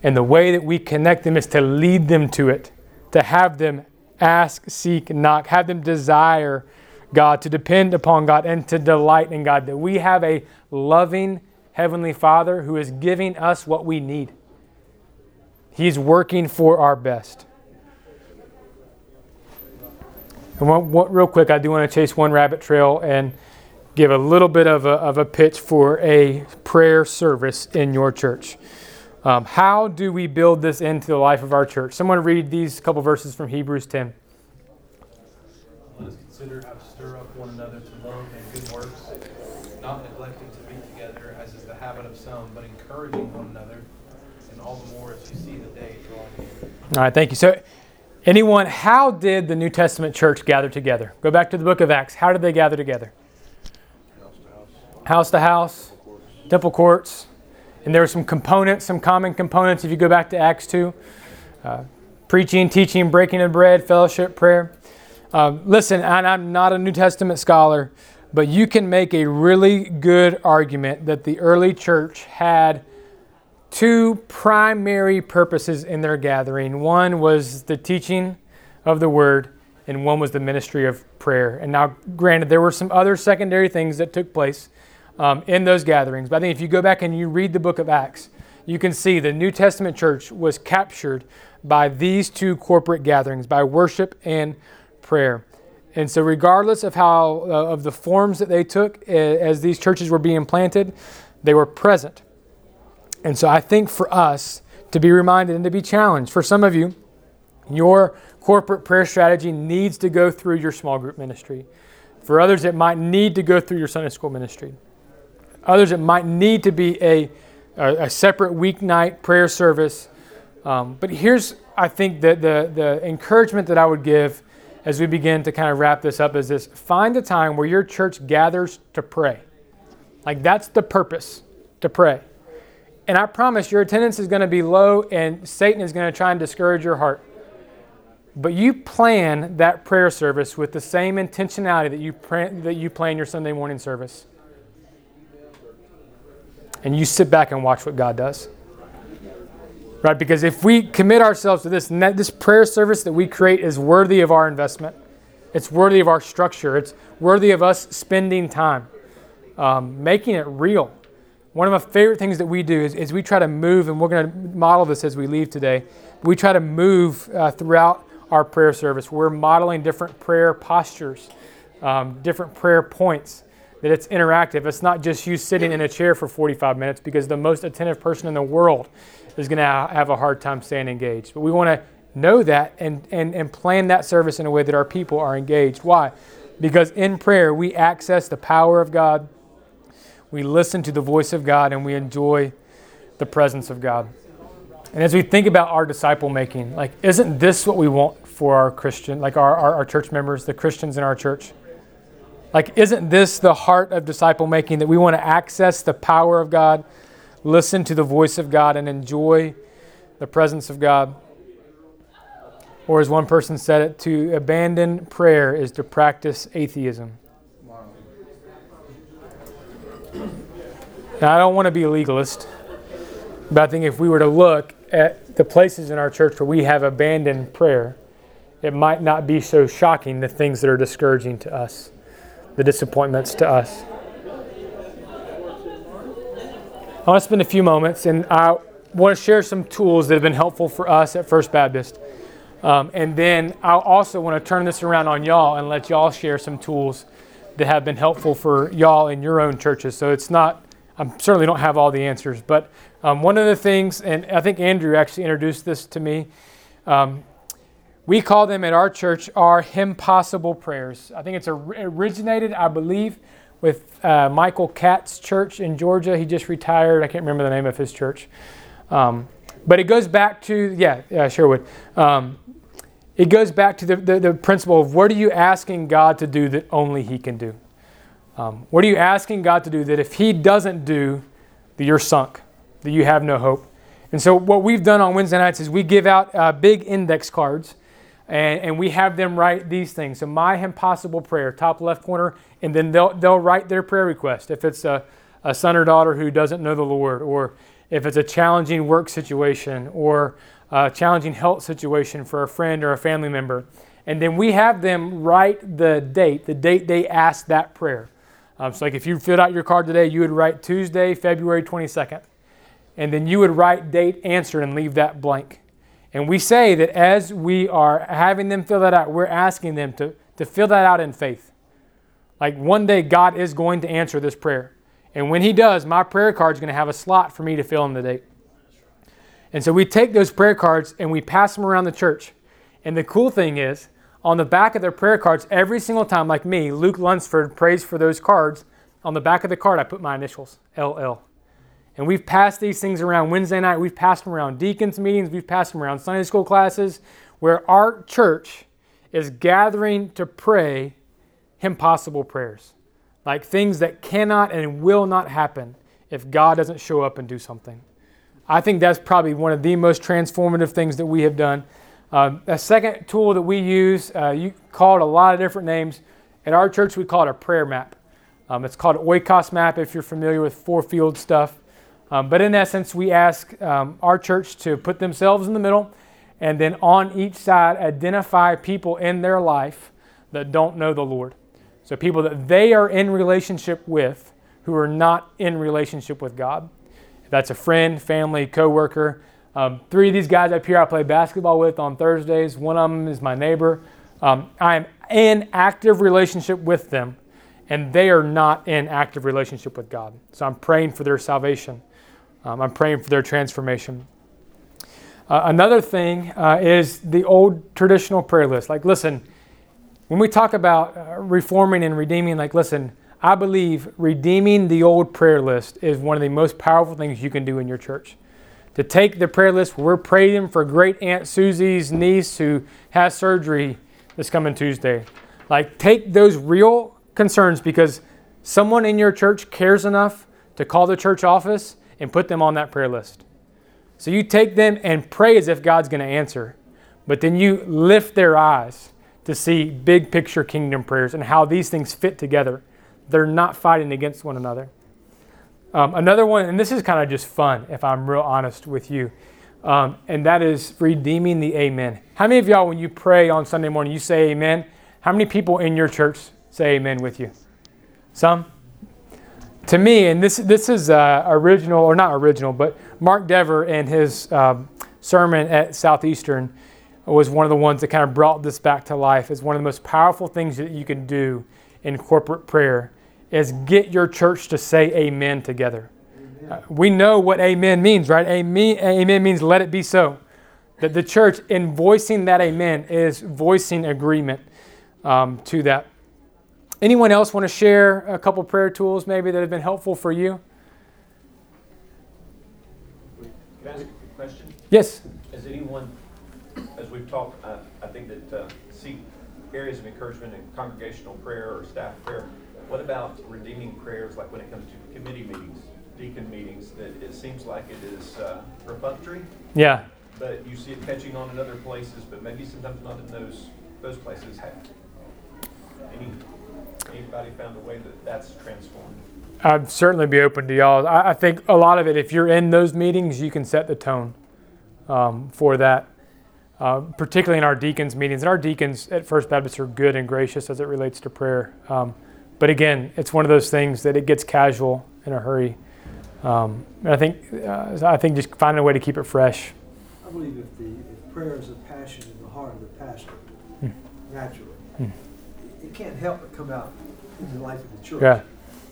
And the way that we connect them is to lead them to it, to have them ask, seek, knock, have them desire God, to depend upon God, and to delight in God. That we have a loving Heavenly Father who is giving us what we need. He's working for our best. And one, real quick, I do want to chase one rabbit trail and give a little bit of a, of a pitch for a prayer service in your church. Um, how do we build this into the life of our church? Someone read these couple verses from Hebrews 10. Let us consider how to stir up one another to love and good works, not neglecting to meet together, as is the habit of some, but encouraging one another, and all the more as you see the day drawing near. All right, thank you. So, anyone, how did the New Testament church gather together? Go back to the book of Acts. How did they gather together? House to house, temple courts. And there were some components, some common components if you go back to Acts 2 uh, preaching, teaching, breaking of bread, fellowship, prayer. Um, listen, and I'm not a New Testament scholar, but you can make a really good argument that the early church had two primary purposes in their gathering. One was the teaching of the word, and one was the ministry of prayer. And now, granted, there were some other secondary things that took place um, in those gatherings, but I think if you go back and you read the book of Acts, you can see the New Testament church was captured by these two corporate gatherings, by worship and prayer. And so, regardless of how uh, of the forms that they took as these churches were being planted, they were present. And so, I think for us to be reminded and to be challenged, for some of you, your corporate prayer strategy needs to go through your small group ministry. For others, it might need to go through your Sunday school ministry. Others, it might need to be a, a, a separate weeknight prayer service. Um, but here's, I think, the, the, the encouragement that I would give as we begin to kind of wrap this up is this find a time where your church gathers to pray. Like that's the purpose, to pray. And I promise your attendance is going to be low and Satan is going to try and discourage your heart. But you plan that prayer service with the same intentionality that you, that you plan your Sunday morning service. And you sit back and watch what God does right? Because if we commit ourselves to this, this prayer service that we create is worthy of our investment. It's worthy of our structure. It's worthy of us spending time, um, making it real. One of my favorite things that we do is, is we try to move, and we're going to model this as we leave today, We try to move uh, throughout our prayer service. We're modeling different prayer postures, um, different prayer points, that it's interactive. It's not just you sitting in a chair for 45 minutes because the most attentive person in the world is going to have a hard time staying engaged. But we want to know that and, and, and plan that service in a way that our people are engaged. Why? Because in prayer, we access the power of God, we listen to the voice of God, and we enjoy the presence of God. And as we think about our disciple making, like, isn't this what we want for our Christian, like our, our, our church members, the Christians in our church? Like, isn't this the heart of disciple making that we want to access the power of God, listen to the voice of God, and enjoy the presence of God? Or, as one person said it, to abandon prayer is to practice atheism. Now, I don't want to be a legalist, but I think if we were to look at the places in our church where we have abandoned prayer, it might not be so shocking the things that are discouraging to us, the disappointments to us. I want to spend a few moments and I want to share some tools that have been helpful for us at First Baptist. Um, and then I also want to turn this around on y'all and let y'all share some tools that have been helpful for y'all in your own churches. So it's not, I certainly don't have all the answers, but um, one of the things, and I think Andrew actually introduced this to me, um, we call them at our church our impossible prayers. I think it's originated, I believe, with uh, Michael Catt's Church in Georgia. He just retired. I can't remember the name of his church. Um, but it goes back to, yeah, yeah Sherwood. Um, it goes back to the, the, the, principle of what are you asking God to do that only He can do? Um, what are you asking God to do that if He doesn't do, that you're sunk, that you have no hope? And so, what we've done on Wednesday nights is we give out uh, big index cards and, and, we have them write these things. So, my impossible prayer, top left corner, and then they'll, they'll write their prayer request. If it's a, a son or daughter who doesn't know the Lord, or if it's a challenging work situation, or a challenging health situation for a friend or a family member. And then we have them write the date, the date they asked that prayer. Um, so, like if you filled out your card today, you would write Tuesday, February 22nd. And then you would write date answered and leave that blank. And we say that as we are having them fill that out, we're asking them to, to fill that out in faith. Like one day, God is going to answer this prayer. And when He does, my prayer card is going to have a slot for me to fill in the date. And so we take those prayer cards and we pass them around the church. And the cool thing is, on the back of their prayer cards, every single time, like me, Luke Lunsford prays for those cards. On the back of the card, I put my initials, LL. And we've passed these things around Wednesday night. We've passed them around deacons meetings. We've passed them around Sunday school classes where our church is gathering to pray impossible prayers. Like things that cannot and will not happen if God doesn't show up and do something. I think that's probably one of the most transformative things that we have done. Um, a second tool that we use, uh, you call it a lot of different names. At our church, we call it a prayer map. Um, it's called Oikos map if you're familiar with four field stuff. Um, but in essence, we ask um, our church to put themselves in the middle and then on each side identify people in their life that don't know the Lord. So people that they are in relationship with who are not in relationship with God. That's a friend, family, coworker. Um, three of these guys up here I play basketball with on Thursdays. One of them is my neighbor. Um, I am in active relationship with them, and they are not in active relationship with God. So I'm praying for their salvation. Um, I'm praying for their transformation. Uh, another thing uh, is the old traditional prayer list. Like, listen, when we talk about uh, reforming and redeeming, like, listen, I believe redeeming the old prayer list is one of the most powerful things you can do in your church. To take the prayer list, we're praying for great Aunt Susie's niece who has surgery this coming Tuesday. Like, take those real concerns because someone in your church cares enough to call the church office and put them on that prayer list. So you take them and pray as if God's going to answer, but then you lift their eyes to see big picture kingdom prayers and how these things fit together. They're not fighting against one another. Um, another one, and this is kind of just fun if I'm real honest with you, um, and that is redeeming the amen. How many of y'all, when you pray on Sunday morning, you say amen? How many people in your church say amen with you? Some? To me, and this, this is uh, original, or not original, but Mark Dever in his um, sermon at Southeastern was one of the ones that kind of brought this back to life. It's one of the most powerful things that you can do in corporate prayer is get your church to say amen together. Uh, we know what amen means, right? Amen, amen means let it be so. That the church, in voicing that amen, is voicing agreement um, to that. Anyone else want to share a couple prayer tools maybe that have been helpful for you? Can I ask a question? Yes. Has anyone, as we've talked, I, I think that uh, see areas of encouragement in congregational prayer or staff prayer. What about redeeming prayers, like when it comes to committee meetings, deacon meetings, that it seems like it is uh, perfunctory? Yeah. But you see it catching on in other places, but maybe sometimes not in those those places. Any anybody found a way that that's transformed? I'd certainly be open to y'all. I, I think a lot of it, if you're in those meetings, you can set the tone um, for that. Uh, particularly in our deacons meetings, and our deacons at First Baptist are good and gracious as it relates to prayer. Um, but again, it's one of those things that it gets casual in a hurry. Um, and I think uh, I think just finding a way to keep it fresh. I believe if the if prayer is a passion in the heart of the pastor, Hmm. naturally, Hmm. Can't help but come out in the life of the church. Yeah.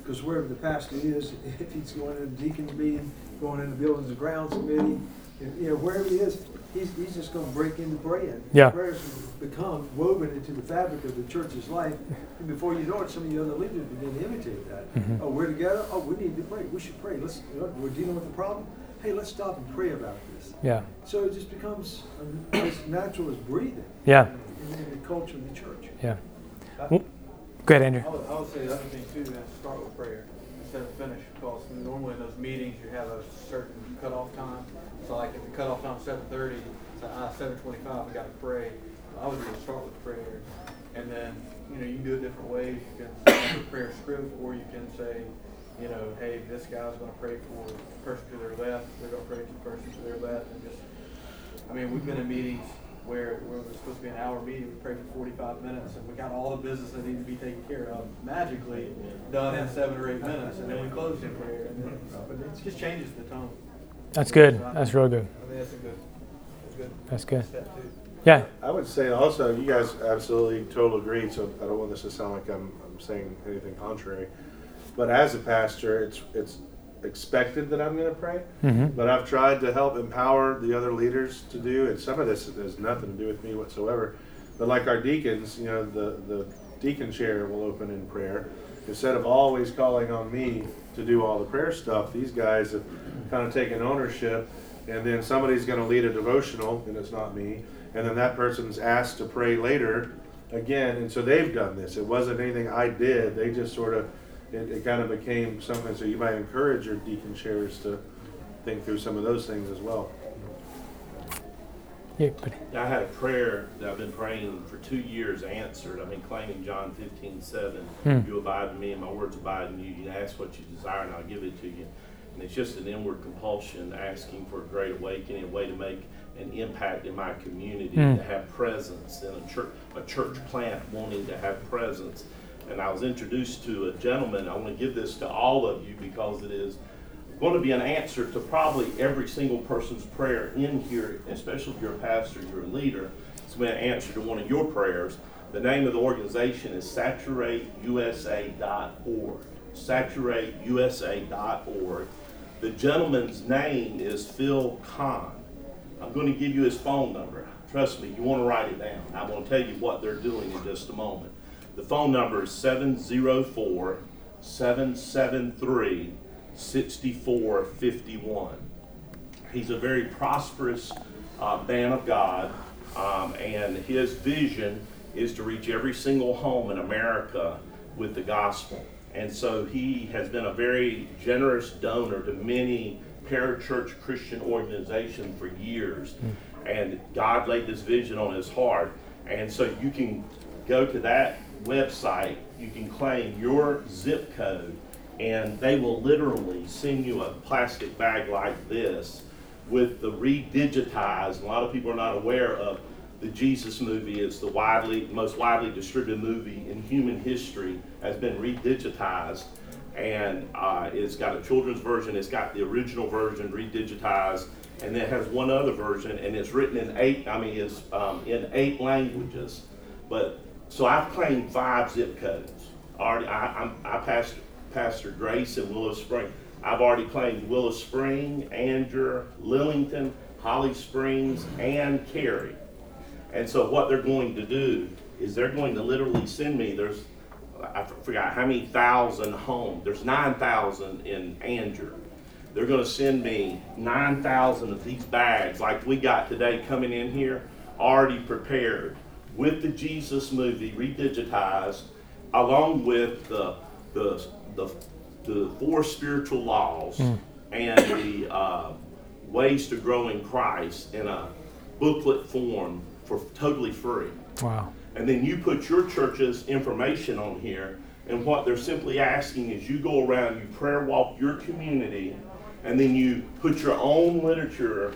Because wherever the pastor is, if he's going in a deacon meeting, going in the buildings and grounds committee, if, you know, wherever he is, he's, he's just going to break into praying. Yeah. Prayers become woven into the fabric of the church's life, and before you know it, some of the other leaders begin to imitate that. Mhm. Oh, we're together. Oh, we need to pray. We should pray. Let's. We're dealing with a problem. Hey, let's stop and pray about this. Yeah. So it just becomes um, as natural as breathing. Yeah. In, in the culture of the church. Yeah. Go ahead, Andrew. I would, I would say the other thing too, is start with prayer instead of finish, because normally in those meetings, you have a certain cutoff time. So like if the cutoff time is seven thirty, so ah, seven twenty-five, we gotta pray. I would just start with prayer, and then, you know, you can do it different ways. You can have a prayer script, or you can say, you know, hey, this guy's gonna pray for the person to their left, they're gonna pray for the person to their left, and just, I mean, we've been in meetings where, where it was supposed to be an hour meeting, we prayed for forty-five minutes, and we got all the business that needed to be taken care of magically done in seven or eight minutes, and then we closed in prayer, and then, but it just changes the tone. That's good. That's real good. I think that's a good, that's good. That's good. step too. Yeah. I would say also, you guys absolutely total agree, so I don't want this to sound like I'm, I'm saying anything contrary. But as a pastor, it's, it's expected that I'm gonna pray. Mhm. But I've tried to help empower the other leaders to do, and some of this has nothing to do with me whatsoever. But like our deacons, you know, the, the deacon chair will open in prayer. Instead of always calling on me to do all the prayer stuff, these guys have kind of taken ownership. And then somebody's gonna lead a devotional, and it's not me. And then that person's asked to pray later again, and so they've done this. It wasn't anything I did. They just sort of, it, it kind of became something, so you might encourage your deacon chairs to think through some of those things as well. Yeah, but I had a prayer that I've been praying for two years answered. I've been claiming John 15, 7. Hmm. You abide in me and my words abide in you. You ask what you desire and I'll give it to you. And it's just an inward compulsion asking for a great awakening, a way to make an impact in my community, Hmm. to have presence in a church, a church plant wanting to have presence. And I was introduced to a gentleman. I want to give this to all of you because it is going to be an answer to probably every single person's prayer in here, especially if you're a pastor, you're a leader. It's been an answer to one of your prayers. The name of the organization is saturateusa.org. Saturateusa.org. The gentleman's name is Phil Kahn. I'm going to give you his phone number. Trust me, you want to write it down. I'm going to tell you what they're doing in just a moment. The phone number is 704 773 6451. He's a very prosperous uh, man of God, um, and his vision is to reach every single home in America with the gospel. And so he has been a very generous donor to many parachurch Christian organizations for years. And God laid this vision on his heart. And so you can go to that website, you can claim your zip code, and they will literally send you a plastic bag like this with the redigitized. A lot of people are not aware of the Jesus movie. It's the widely, most widely distributed movie in human history. Has been redigitized, and uh, it's got a children's version. It's got the original version redigitized, and it has one other version, and it's written in eight. I mean, it's um, in eight languages. But so I've claimed five zip codes. Already, I, I'm, I passed Pastor Grace in Willow Spring. I've already claimed Willow Spring, Angier, Lillington, Holly Springs, and Cary. And so what they're going to do is they're going to literally send me. There's I forgot how many thousand homes. There's nine thousand in Angier. They're going to send me 9,000 of these bags like we got today coming in here, already prepared with the Jesus movie redigitized, along with the, the, the, the four spiritual laws Mm. and the uh, ways to grow in Christ in a booklet form for totally free. Wow. And then you put your church's information on here, and what they're simply asking is you go around, you prayer walk your community, and then you put your own literature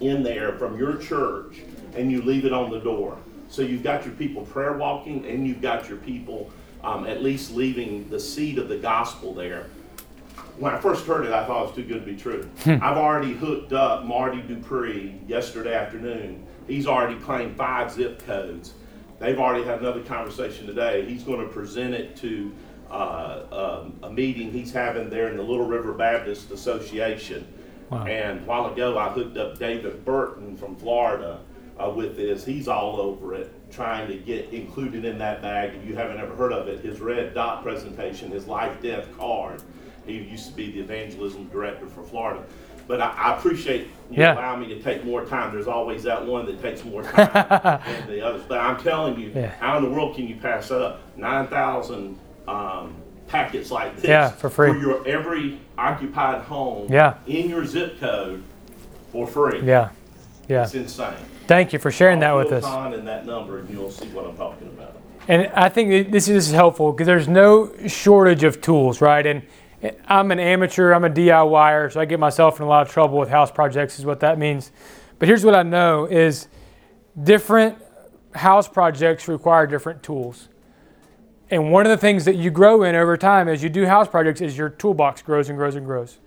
in there from your church, and you leave it on the door. So you've got your people prayer walking, and you've got your people um, at least leaving the seed of the gospel there. When I first heard it, I thought it was too good to be true. Hmm. I've already hooked up Marty Dupree yesterday afternoon. He's already claimed five zip codes. They've already had another conversation today. He's going to present it to uh, um, a meeting he's having there in the Little River Baptist Association. Wow. And a while ago, I hooked up David Burton from Florida uh, with this. He's all over it, trying to get included in that bag. If you haven't ever heard of it, his red dot presentation, his life death card. He used to be the evangelism director for Florida. But I, I appreciate you Yeah. allowing me to take more time. There's always that one that takes more time than the others. But I'm telling you, Yeah. how in the world can you pass up? 9,000 um, packets like this Yeah, for free. for your every occupied home Yeah. in your zip code for free. Yeah. Yeah. It's insane. Thank you for sharing that with us. And that number, and you'll see what I'm talking about. And I think this is, this is helpful because there's no shortage of tools, right? And eh, I'm an amateur, I'm a DIYer, so I get myself in a lot of trouble with house projects, is what that means. But here's what I know is different house projects require different tools. And one of the things that you grow in over time as you do house projects is your toolbox grows and grows and grows.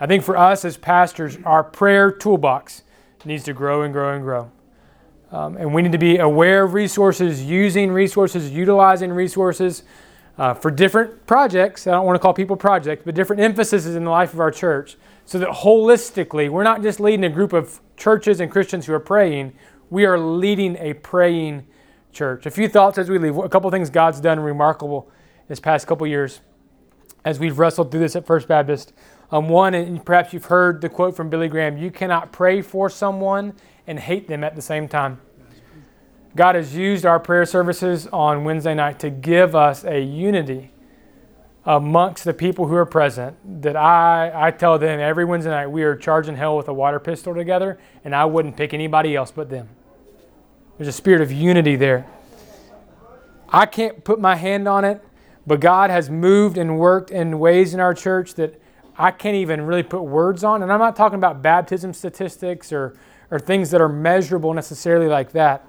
I think for us as pastors, our prayer toolbox needs to grow and grow and grow. Um, and we need to be aware of resources, using resources, utilizing resources uh, for different projects. I don't want to call people projects, but different emphases in the life of our church. So that holistically, we're not just leading a group of churches and Christians who are praying, we are leading a praying church. A few thoughts as we leave. A couple things God's done remarkable this past couple years as we've wrestled through this at First Baptist. Um, one, and perhaps you've heard the quote from Billy Graham you cannot pray for someone and hate them at the same time. God has used our prayer services on Wednesday night to give us a unity amongst the people who are present that I, I tell them every Wednesday night we are charging hell with a water pistol together, and I wouldn't pick anybody else but them. There's a spirit of unity there. I can't put my hand on it, but God has moved and worked in ways in our church that I can't even really put words on. And I'm not talking about baptism statistics or, or things that are measurable necessarily like that.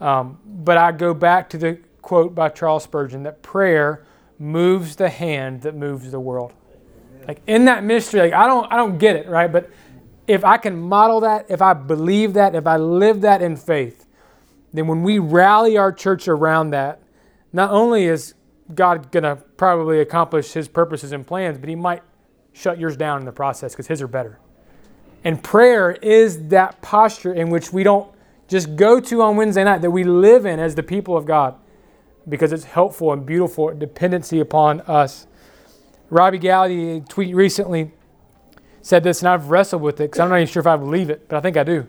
Um, but I go back to the quote by Charles Spurgeon that prayer moves the hand that moves the world. Like in that mystery, like I don't I don't get it, right? But if I can model that, if I believe that, if I live that in faith, then when we rally our church around that, not only is God going to probably accomplish his purposes and plans, but he might shut yours down in the process because his are better. And prayer is that posture in which we don't just go to on Wednesday night, that we live in as the people of God because it's helpful and beautiful dependency upon us. Robby Gallaty tweet recently said this, and I've wrestled with it because I'm not even sure if I believe it, but I think I do.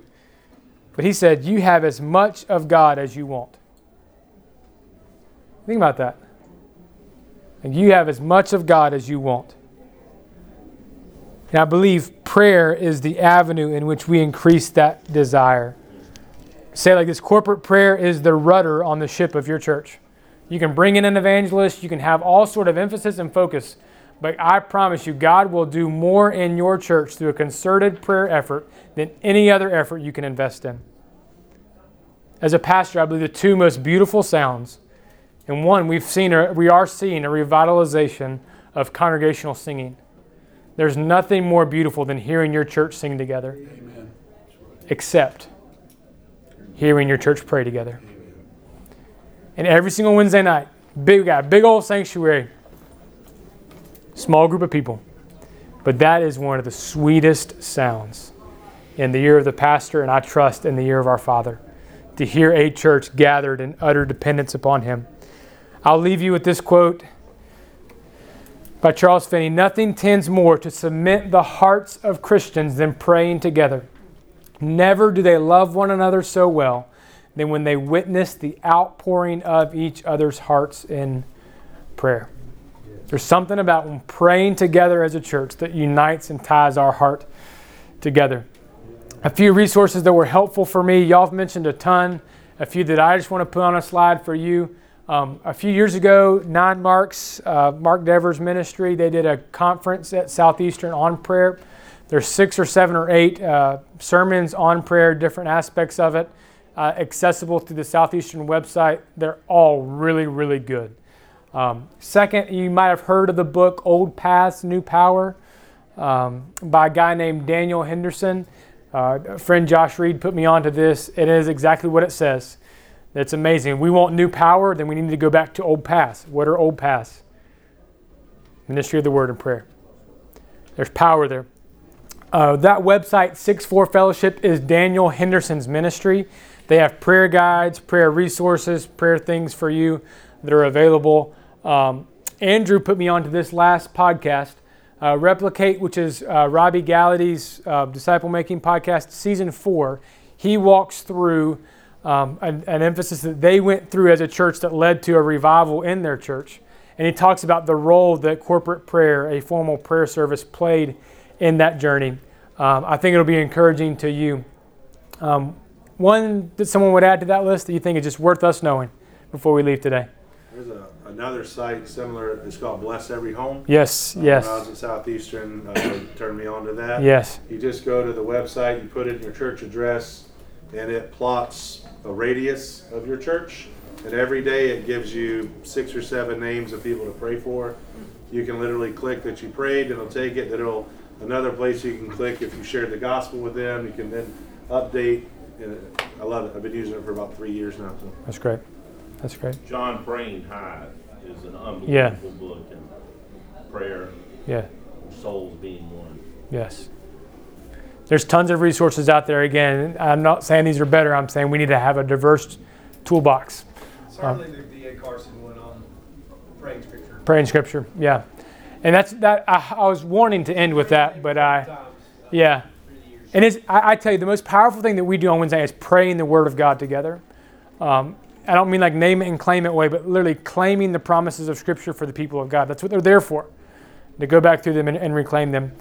But he said, You have as much of God as you want. Think about that. And you have as much of God as you want. And I believe prayer is the avenue in which we increase that desire. Say like this corporate prayer is the rudder on the ship of your church. You can bring in an evangelist, you can have all sort of emphasis and focus, but I promise you, God will do more in your church through a concerted prayer effort than any other effort you can invest in. As a pastor, I believe the two most beautiful sounds, and one we've seen, we are seeing a revitalization of congregational singing. There's nothing more beautiful than hearing your church sing together, Amen. except hearing your church pray together. And every single Wednesday night, big guy, big old sanctuary, small group of people. But that is one of the sweetest sounds in the year of the pastor, and I trust in the year of our Father, to hear a church gathered in utter dependence upon Him. I'll leave you with this quote by Charles Finney Nothing tends more to cement the hearts of Christians than praying together. Never do they love one another so well than when they witness the outpouring of each other's hearts in prayer. There's something about praying together as a church that unites and ties our heart together. A few resources that were helpful for me. Y'all have mentioned a ton. A few that I just want to put on a slide for you. Um, a few years ago, Nine Marks, uh, Mark Dever's Ministry, they did a conference at Southeastern on prayer. There's six or seven or eight uh, sermons on prayer, different aspects of it, uh, accessible through the Southeastern website. They're all really, really good. Um, second, you might have heard of the book Old Paths, New Power um, by a guy named Daniel Henderson. Uh, friend Josh Reed put me onto this. It is exactly what it says. It's amazing. We want new power, then we need to go back to old paths. What are old paths? Ministry of the Word and Prayer. There's power there. Uh, that website, 6-4 Fellowship, is Daniel Henderson's ministry. They have prayer guides, prayer resources, prayer things for you that are available. Um, Andrew put me onto this last podcast, uh, Replicate, which is uh, Robby Gallaty's uh, disciple making podcast, season four. He walks through um, an, an, emphasis that they went through as a church that led to a revival in their church. And he talks about the role that corporate prayer, a formal prayer service, played in that journey. Um, I think it'll be encouraging to you. Um, one that someone would add to that list that you think is just worth us knowing before we leave today. There's a, another site similar. It's called Bless Every Home. Yes, uh, yes. When I was at Southeastern, uh, turned me on to that. Yes. You just go to the website, you put in your church address, and it plots a radius of your church. And every day it gives you six or seven names of people to pray for. You can literally click that you prayed, and it'll take it. Then it'll another place you can click if you shared the gospel with them. You can then update. Uh, I love it. I've been using it for about three years now. So. That's great. That's great. John Praying Hyde is an unbelievable Yeah. book in prayer, Yeah. souls being one. Yes. There's tons of resources out there. Again, I'm not saying these are better. I'm saying we need to have a diverse toolbox. Certainly the D.A. Carson one on praying scripture. Praying scripture, yeah. And that's that. I, I was wanting to end with that, but I, yeah. And it's, I, I tell you, the most powerful thing that we do on Wednesday is praying the Word of God together. Um, I don't mean like name it and claim it way, but literally claiming the promises of Scripture for the people of God. That's what they're there for, to go back through them and, and reclaim them.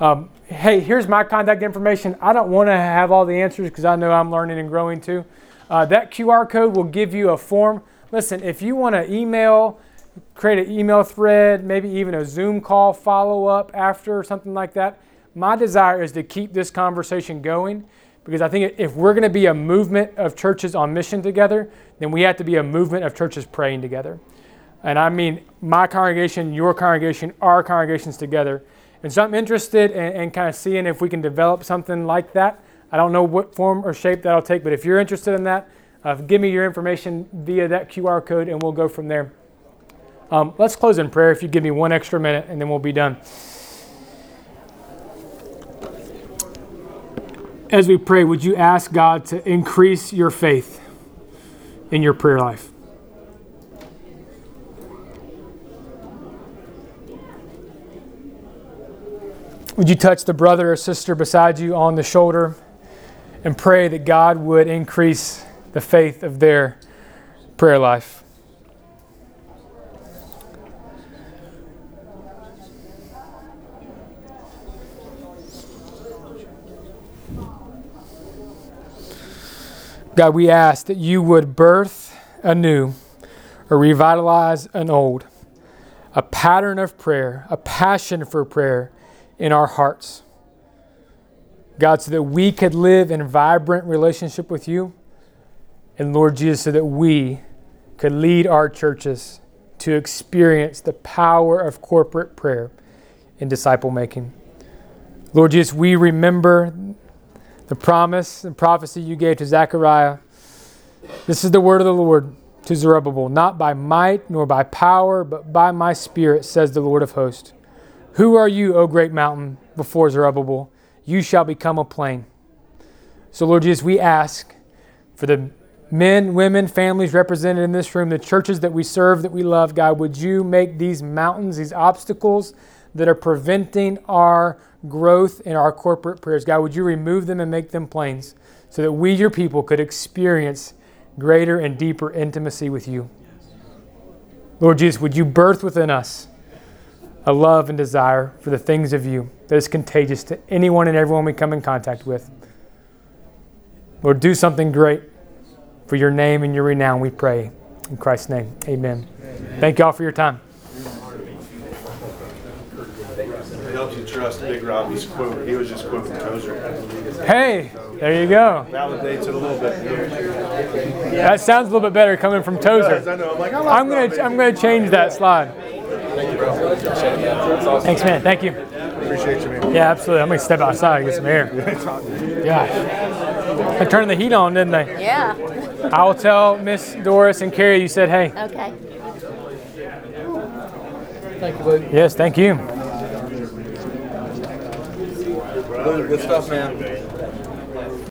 Um, hey, here's my contact information. I don't want to have all the answers because I know I'm learning and growing too. Uh, that QR code will give you a form. Listen, if you want to email, create an email thread, maybe even a Zoom call follow up after or something like that, my desire is to keep this conversation going because I think if we're going to be a movement of churches on mission together, then we have to be a movement of churches praying together. And I mean my congregation, your congregation, our congregations together. And so I'm interested in, in kind of seeing if we can develop something like that. I don't know what form or shape that'll take, but if you're interested in that, uh, give me your information via that QR code and we'll go from there. Um, let's close in prayer if you give me one extra minute and then we'll be done. As we pray, would you ask God to increase your faith in your prayer life? Would you touch the brother or sister beside you on the shoulder and pray that God would increase the faith of their prayer life? God, we ask that you would birth anew or revitalize an old, a pattern of prayer, a passion for prayer in our hearts. God, so that we could live in vibrant relationship with you. And Lord Jesus, so that we could lead our churches to experience the power of corporate prayer in disciple making. Lord Jesus, we remember the promise and prophecy you gave to Zechariah. This is the word of the Lord to Zerubbabel, not by might nor by power, but by my spirit, says the Lord of hosts. Who are you, O great mountain, before Zerubbabel? You shall become a plain. So, Lord Jesus, we ask for the men, women, families represented in this room, the churches that we serve, that we love, God, would you make these mountains, these obstacles that are preventing our growth in our corporate prayers, God, would you remove them and make them plains so that we, your people, could experience greater and deeper intimacy with you? Lord Jesus, would you birth within us a love and desire for the things of you that is contagious to anyone and everyone we come in contact with? Lord, do something great for your name and your renown, we pray. In Christ's name, amen. amen. Thank you all for your time. It helps you trust Big Robby's quote. He was just quoting Tozer. Hey, there you go. Validates it a little bit. That sounds a little bit better coming from Tozer. I know. I'm like, I gonna I'm gonna change that slide. Thanks, man. Thank you. Appreciate you, man. Yeah, absolutely. I'm gonna step outside and get some air. Gosh, I turned the heat on, didn't I? Yeah. I will tell Miss Doris and Carrie you said hey. Okay. Thank you, buddy. Yes, thank you. Good stuff, man.